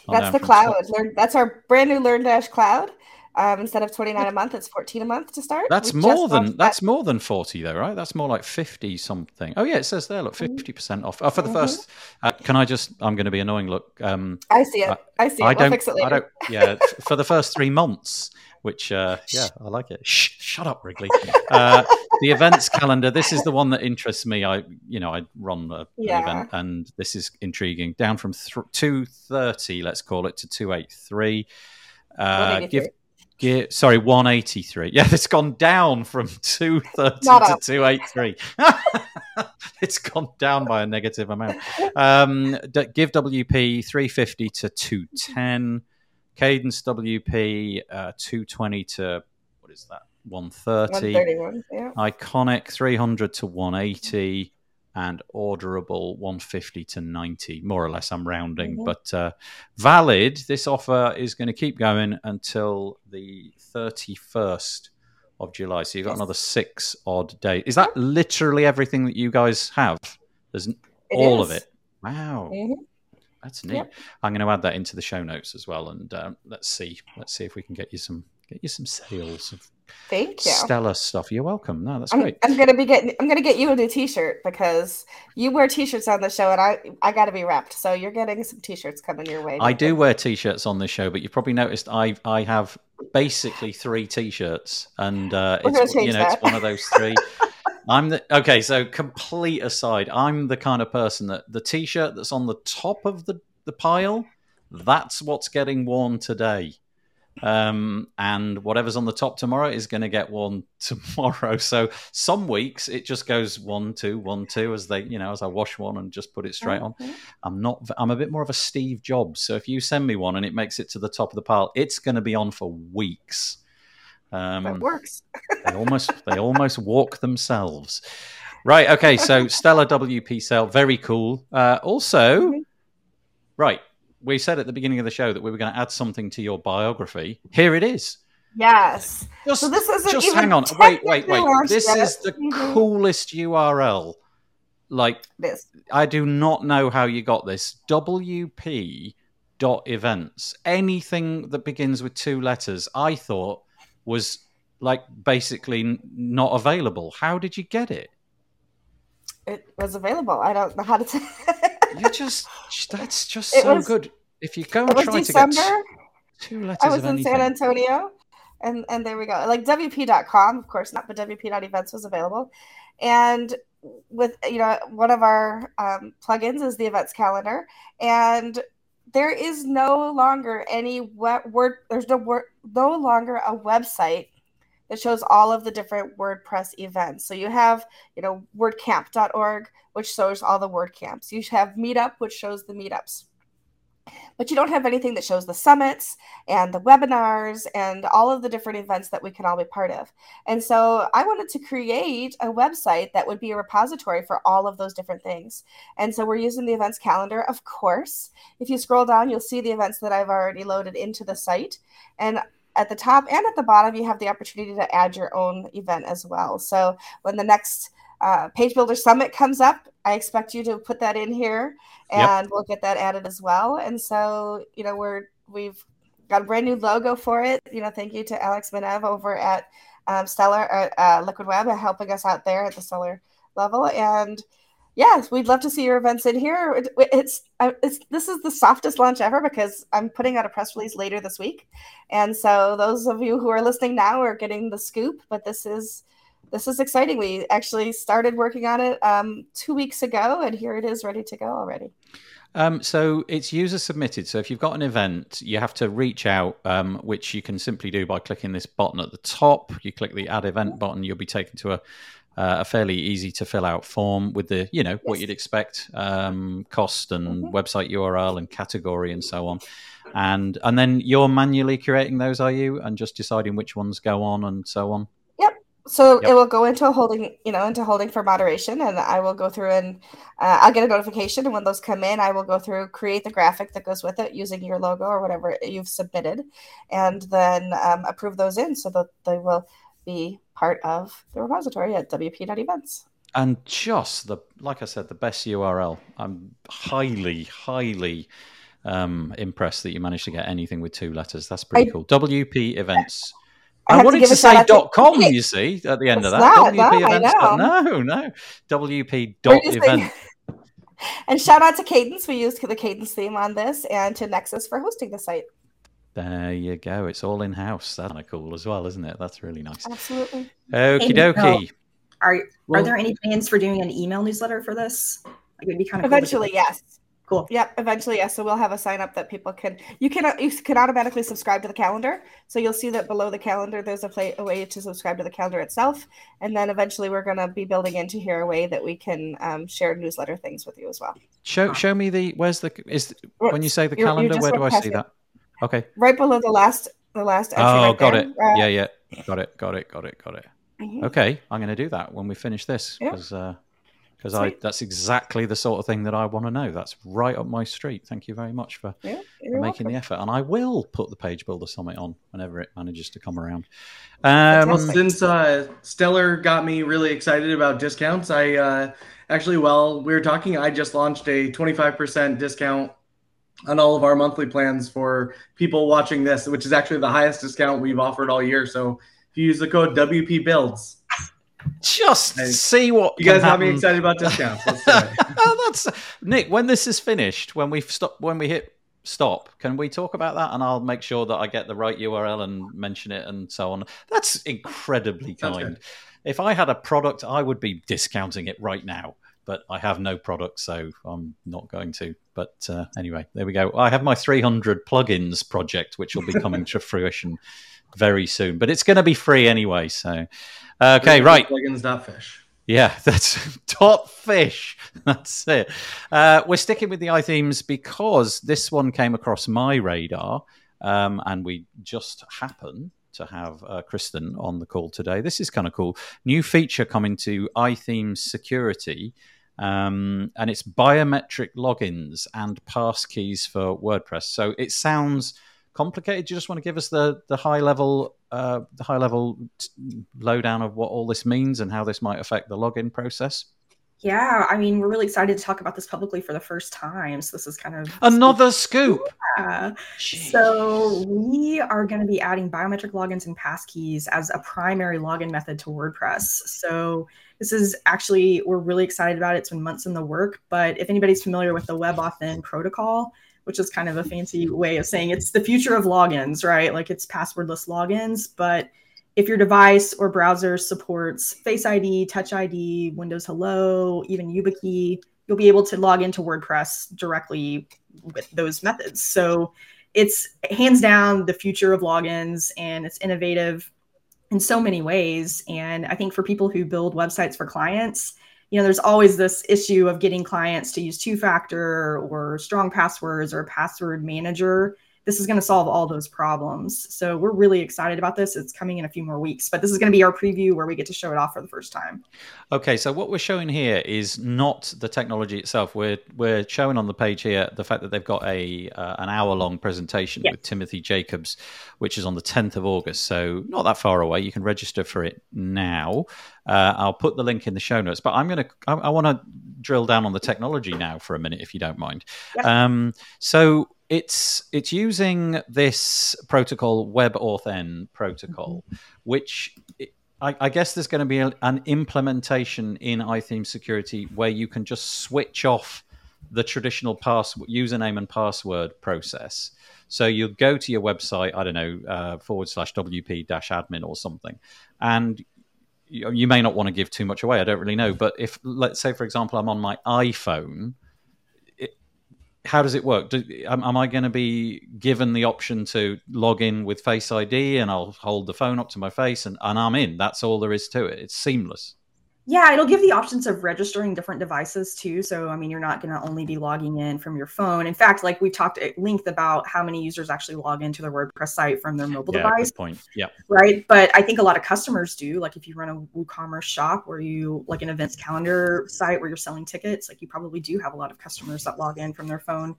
That's the cloud. Learn, that's our brand new LearnDash cloud. Um, instead of 29 a month, it's 14 a month to start. That's more than launched that's more than forty though, right? That's more like fifty something. Oh yeah, it says there. Look, Mm-hmm. fifty percent off. Oh, for the Mhm. first. Uh, can I just? I'm going to be annoying. Look, um. I see it. I- I see it. I we'll don't. fix it I don't. Yeah, for the first three months, which uh, yeah, I like it. Shh, shut up, Wrigley. Uh, the events calendar. This is the one that interests me. I, you know, I run a, an Yeah. event, and this is intriguing. Down from th- two thirty, let's call it, to two eight three. Uh, give Gear, sorry, 183. Yeah, it's gone down from 230 Not to up. 283. it's gone down by a negative amount. Um, d- give WP 350 to 210. Kadence WP uh, 220 to, what is that? 130. 131. Yeah. Iconic 300 to 180 and orderable 150 to 90 more or less i'm rounding. Mhm. but uh, valid this offer is going to keep going until the 31st of july. So you've got Yes. another six odd days. Is that literally everything that you guys have? There's It all of it? Wow. Mhm. that's neat. Yep. i'm going to add that into the show notes as well and um, let's see. Let's see if we can get you some get you some sales of Thank you. stellar stuff you're welcome no that's I'm, great I'm gonna be getting. I'm gonna get you a new T-shirt because you wear T-shirts on the show, and I I got to be wrapped. So you're getting some T-shirts coming your way. I do wear t-shirts on the show, but you've probably noticed I I have basically three t-shirts, and uh, it's you know it's one of those three. I'm the okay. So complete aside, I'm the kind of person that the t-shirt that's on the top of the the pile, that's what's getting worn today. Um, and whatever's on the top tomorrow is going to get worn tomorrow. So some weeks it just goes one, two, one, two as they, you know, as I wash one and just put it straight on. I'm not. I'm a bit more of a Steve Jobs. So if you send me one and it makes it to the top of the pile, it's going to be on for weeks. Um, works. they almost they almost walk themselves. Right. Okay. So Stellar WP sale, very cool. Uh, also, Mhm. right. We said at the beginning of the show that we were going to add something to your biography. Here it is. Yes. Just, So this isn't just hang on. Wait, wait, wait. This yet. is the Mhm. coolest URL. Like this. I do not know how you got this. WP dot events. Anything that begins with two letters, I thought was like basically not available. How did you get it? It was available. I don't know how to. T- You just that's just It so was- good. If you go and try December. to get two letters I was in anything, San Antonio, and and there we go. Like WP.com, of course not, but WP.events was available, and with you know one of our um, plugins is the events calendar, and there is no longer any we- word. There's no word. No longer a website that shows all of the different WordPress events. So you have, you know, WordCamp.org, which shows all the WordCamps. You have Meetup, which shows the meetups but you don't have anything that shows the summits and the webinars and all of the different events that we can all be part of. And so I wanted to create a website that would be a repository for all of those different things. And so we're using the events calendar, of course. If you scroll down, you'll see the events that I've already loaded into the site. And at the top and at the bottom, you have the opportunity to add your own event as well. So when the next uh, Page Builder Summit comes up, I expect you to put that in here Yep. and we'll get that added as well. And so, you know, we're we've got a brand new logo for it. You know, thank you to Alex Minev over at um, Stellar uh, uh, Liquid Web helping us out there at the Stellar level. And Yes, we'd love to see your events in here. It, it's, uh, it's this is the softest launch ever because I'm putting out a press release later this week, and so those of you who are listening now are getting the scoop. But this is this is exciting. We actually started working on it um, two weeks ago, and here it is, ready to go already. Um, so it's user submitted. So if you've got an event, you have to reach out, um, which you can simply do by clicking this button at the top. You click the add event button, you'll be taken to a uh, a fairly easy to fill out form with the you know yes. what you'd expect um, cost and mm-hmm. website url and category and so on and and then you're manually curating those are you and just deciding which ones go on and so on yep so yep. it will go into a holding you know into holding for moderation and i will go through and uh, i'll get a notification and when those come in i will go through create the graphic that goes with it using your logo or whatever you've submitted and then um, approve those in so that they will be part of the repository at wp.events. And just the, like I said, the best URL. I'm highly, highly um, impressed that you managed to get anything with two letters. That's pretty I, cool. WP events. I, I wanted to, to say dot com, to... you see, at the end it's of that. Not, WP no, events. No, no. WP dot event. and shout out to Kadence. We used the Kadence theme on this and to Nexcess for hosting the site. There you go. It's all in house. That's kind of cool as well, isn't it? That's really nice. Absolutely. Okie dokie. Are well, are there any plans for doing an email newsletter for this? Like it'd be kind of eventually, cool yes. Cool. Yep. Eventually, yes. So we'll have a sign up that people can you can you can automatically subscribe to the calendar. So you'll see that below the calendar, there's a, play, a way to subscribe to the calendar itself, and then eventually we're going to be building into here a way that we can um, share newsletter things with you as well. Show show me the where's the is when you say the calendar, where do I see it. that? Okay. Right below the last the last entry. Oh, right got there. it. Uh, yeah, yeah. Got it. Got it. Got it. Got it. Mm-hmm. Okay, I'm going to do that when we finish this because yeah. because uh, I that's exactly the sort of thing that I want to know. That's right up my street. Thank you very much for, yeah, for making welcome. the effort, and I will put the Page Builder Summit on whenever it manages to come around. Um, well, since uh, Stellar got me really excited about discounts, I uh, actually, while we were talking, I just launched a 25% discount on all of our monthly plans for people watching this, which is actually the highest discount we've offered all year. So if you use the code WP Builds, just see what you guys have me excited about discounts. oh, that's Nick. When this is finished, when we stop, when we hit stop, can we talk about that? And I'll make sure that I get the right URL and mention it and so on. That's incredibly kind. If I had a product, I would be discounting it right now but I have no product, so I'm not going to. But uh, anyway, there we go. I have my 300 plugins project, which will be coming to fruition very soon, but it's going to be free anyway. So, okay, right. Plugins. Fish. Yeah, that's top fish. That's it. Uh, we're sticking with the iThemes because this one came across my radar, um, and we just happen to have uh, Kristen on the call today. This is kind of cool. New feature coming to iThemes security, um, and it's biometric logins and pass keys for WordPress. So it sounds complicated. Do you just want to give us the the high level uh, the high level t- lowdown of what all this means and how this might affect the login process? Yeah, I mean, we're really excited to talk about this publicly for the first time. So this is kind of another scoop. Yeah. So we are going to be adding biometric logins and passkeys as a primary login method to WordPress. So this is actually we're really excited about it. It's been months in the work, but if anybody's familiar with the WebAuthn protocol, which is kind of a fancy way of saying it's the future of logins, right? Like it's passwordless logins, but if your device or browser supports Face ID, Touch ID, Windows Hello, even YubiKey, you'll be able to log into WordPress directly with those methods. So it's hands down the future of logins and it's innovative in so many ways. And I think for people who build websites for clients, you know, there's always this issue of getting clients to use two factor or strong passwords or password manager this is going to solve all those problems. So we're really excited about this. It's coming in a few more weeks, but this is going to be our preview where we get to show it off for the first time. Okay, so what we're showing here is not the technology itself. We're we're showing on the page here the fact that they've got a uh, an hour long presentation yeah. with Timothy Jacobs, which is on the 10th of August. So not that far away. You can register for it now. Uh, I'll put the link in the show notes, but I'm going to I, I want to drill down on the technology now for a minute, if you don't mind. Yeah. Um, so it's it's using this protocol WebAuthn protocol, mm-hmm. which I, I guess there's going to be a, an implementation in iTheme security where you can just switch off the traditional pass username and password process. So you'll go to your website, I don't know, uh, forward slash WP dash admin or something, and you, you may not want to give too much away. I don't really know. But if, let's say, for example, I'm on my iPhone, it, how does it work? Do, am, am I going to be given the option to log in with Face ID and I'll hold the phone up to my face and, and I'm in? That's all there is to it. It's seamless. Yeah, it'll give the options of registering different devices too. So, I mean, you're not going to only be logging in from your phone. In fact, like we talked at length about how many users actually log into their WordPress site from their mobile yeah, device. Good point. Yeah. Right. But I think a lot of customers do. Like if you run a WooCommerce shop where you like an events calendar site where you're selling tickets, like you probably do have a lot of customers that log in from their phone.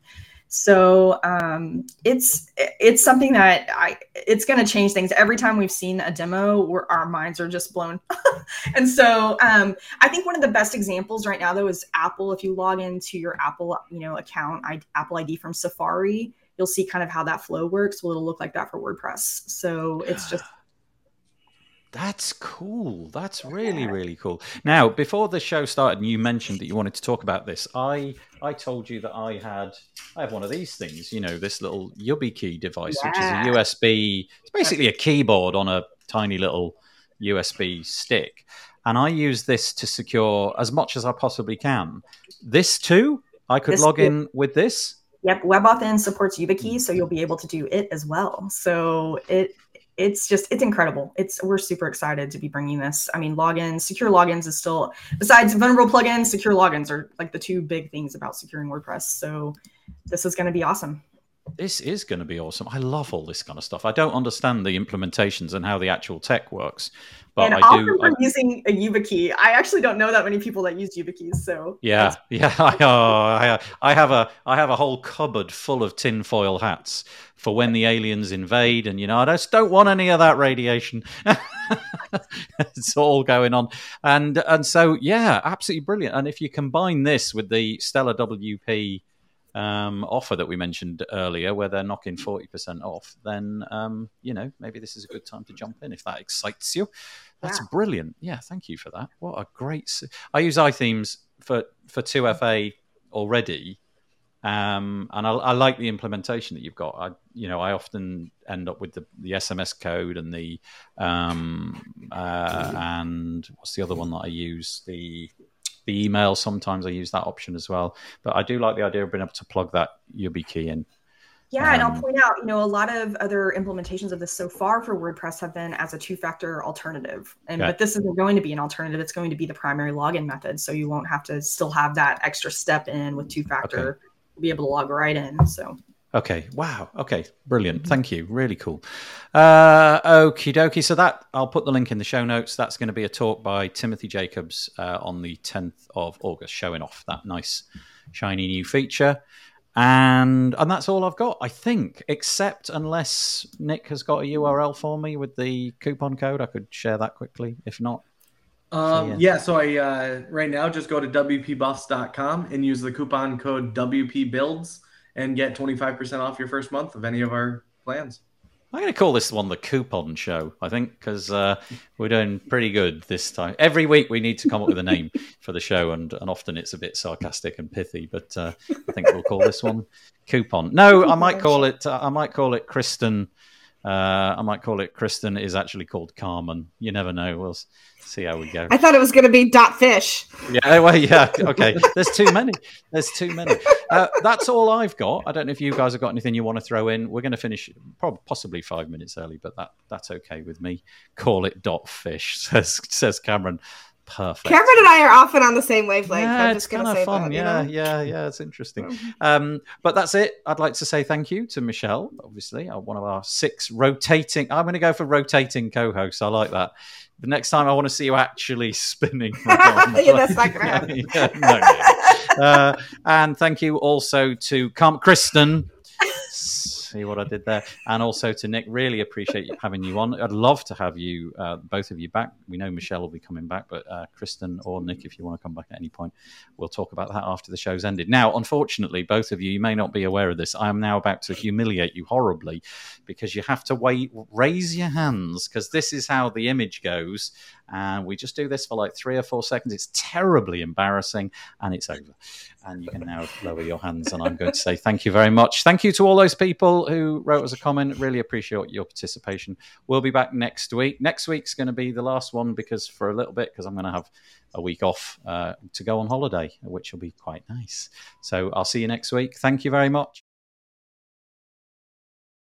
So um, it's it's something that I it's going to change things. Every time we've seen a demo, where our minds are just blown. and so um, I think one of the best examples right now, though, is Apple. If you log into your Apple you know account, I, Apple ID from Safari, you'll see kind of how that flow works. Well, it'll look like that for WordPress. So it's just that's cool. That's really, really cool. Now, before the show started, and you mentioned that you wanted to talk about this, I I told you that I had I have one of these things, you know, this little YubiKey device, yeah. which is a USB. It's basically a keyboard on a tiny little USB stick, and I use this to secure as much as I possibly can. This too, I could this log too. in with this. Yep, WebAuthn supports YubiKey, so you'll be able to do it as well. So it it's just it's incredible. It's we're super excited to be bringing this. I mean, logins, secure logins is still besides vulnerable plugins, secure logins are like the two big things about securing WordPress. So this is going to be awesome. This is going to be awesome. I love all this kind of stuff. I don't understand the implementations and how the actual tech works, but and I do. I'm using a YubiKey. I actually don't know that many people that use YubiKeys. So yeah, yeah. I, uh, I have a I have a whole cupboard full of tinfoil hats for when the aliens invade, and you know I just don't want any of that radiation. it's all going on, and and so yeah, absolutely brilliant. And if you combine this with the Stellar WP um, offer that we mentioned earlier, where they're knocking 40% off, then, um, you know, maybe this is a good time to jump in if that excites you. That's yeah. brilliant. Yeah, thank you for that. What a great. I use iThemes for, for 2FA already. Um, and I, I, like the implementation that you've got. I, you know, I often end up with the, the SMS code and the um, uh, and what's the other one that I use? The the email. Sometimes I use that option as well. But I do like the idea of being able to plug that YubiKey in. Yeah, um, and I'll um, point out, you know, a lot of other implementations of this so far for WordPress have been as a two-factor alternative. And okay. but this isn't going to be an alternative. It's going to be the primary login method. So you won't have to still have that extra step in with two-factor, okay. be able to log right in. So Okay. Wow. Okay. Brilliant. Mm-hmm. Thank you. Really cool. Uh, okie dokie. So that I'll put the link in the show notes. That's going to be a talk by Timothy Jacobs uh, on the 10th of August, showing off that nice shiny new feature. And and that's all I've got, I think. Except unless Nick has got a URL for me with the coupon code, I could share that quickly. If not, um, yeah. yeah. so I uh, right now just go to wpbuffs.com and use the coupon code WPBuilds and get 25% off your first month of any of our plans. I'm going to call this one the coupon show, I think, because uh, we're doing pretty good this time. Every week we need to come up with a name for the show, and, and often it's a bit sarcastic and pithy. But uh, I think we'll call this one coupon. No, I might call it. Uh, I might call it Kristen. Uh, I might call it Kristen is actually called Carmen. You never know. We'll see how we go. I thought it was going to be dot fish. Yeah, well, yeah. Okay, there's too many. There's too many. Uh, that's all I've got. I don't know if you guys have got anything you want to throw in. We're going to finish probably possibly five minutes early, but that that's okay with me. Call it dot fish says says Cameron. Perfect. Cameron and I are often on the same wavelength. Yeah, I'm it's kind of fun. That, yeah, you know? yeah, yeah. It's interesting. Um, but that's it. I'd like to say thank you to Michelle, obviously, one of our six rotating. I'm going to go for rotating co-hosts. I like that. The next time I want to see you actually spinning. yeah, that's not going to happen. yeah, no, uh, and thank you also to Carm- Kristen. See what I did there? And also to Nick, really appreciate having you on. I'd love to have you, uh, both of you, back. We know Michelle will be coming back, but uh, Kristen or Nick, if you want to come back at any point, we'll talk about that after the show's ended. Now, unfortunately, both of you, you may not be aware of this. I am now about to humiliate you horribly because you have to wait, raise your hands because this is how the image goes. And we just do this for like three or four seconds. It's terribly embarrassing and it's over. And you can now lower your hands. And I'm going to say thank you very much. Thank you to all those people who wrote us a comment. Really appreciate your participation. We'll be back next week. Next week's going to be the last one because for a little bit, because I'm going to have a week off uh, to go on holiday, which will be quite nice. So I'll see you next week. Thank you very much.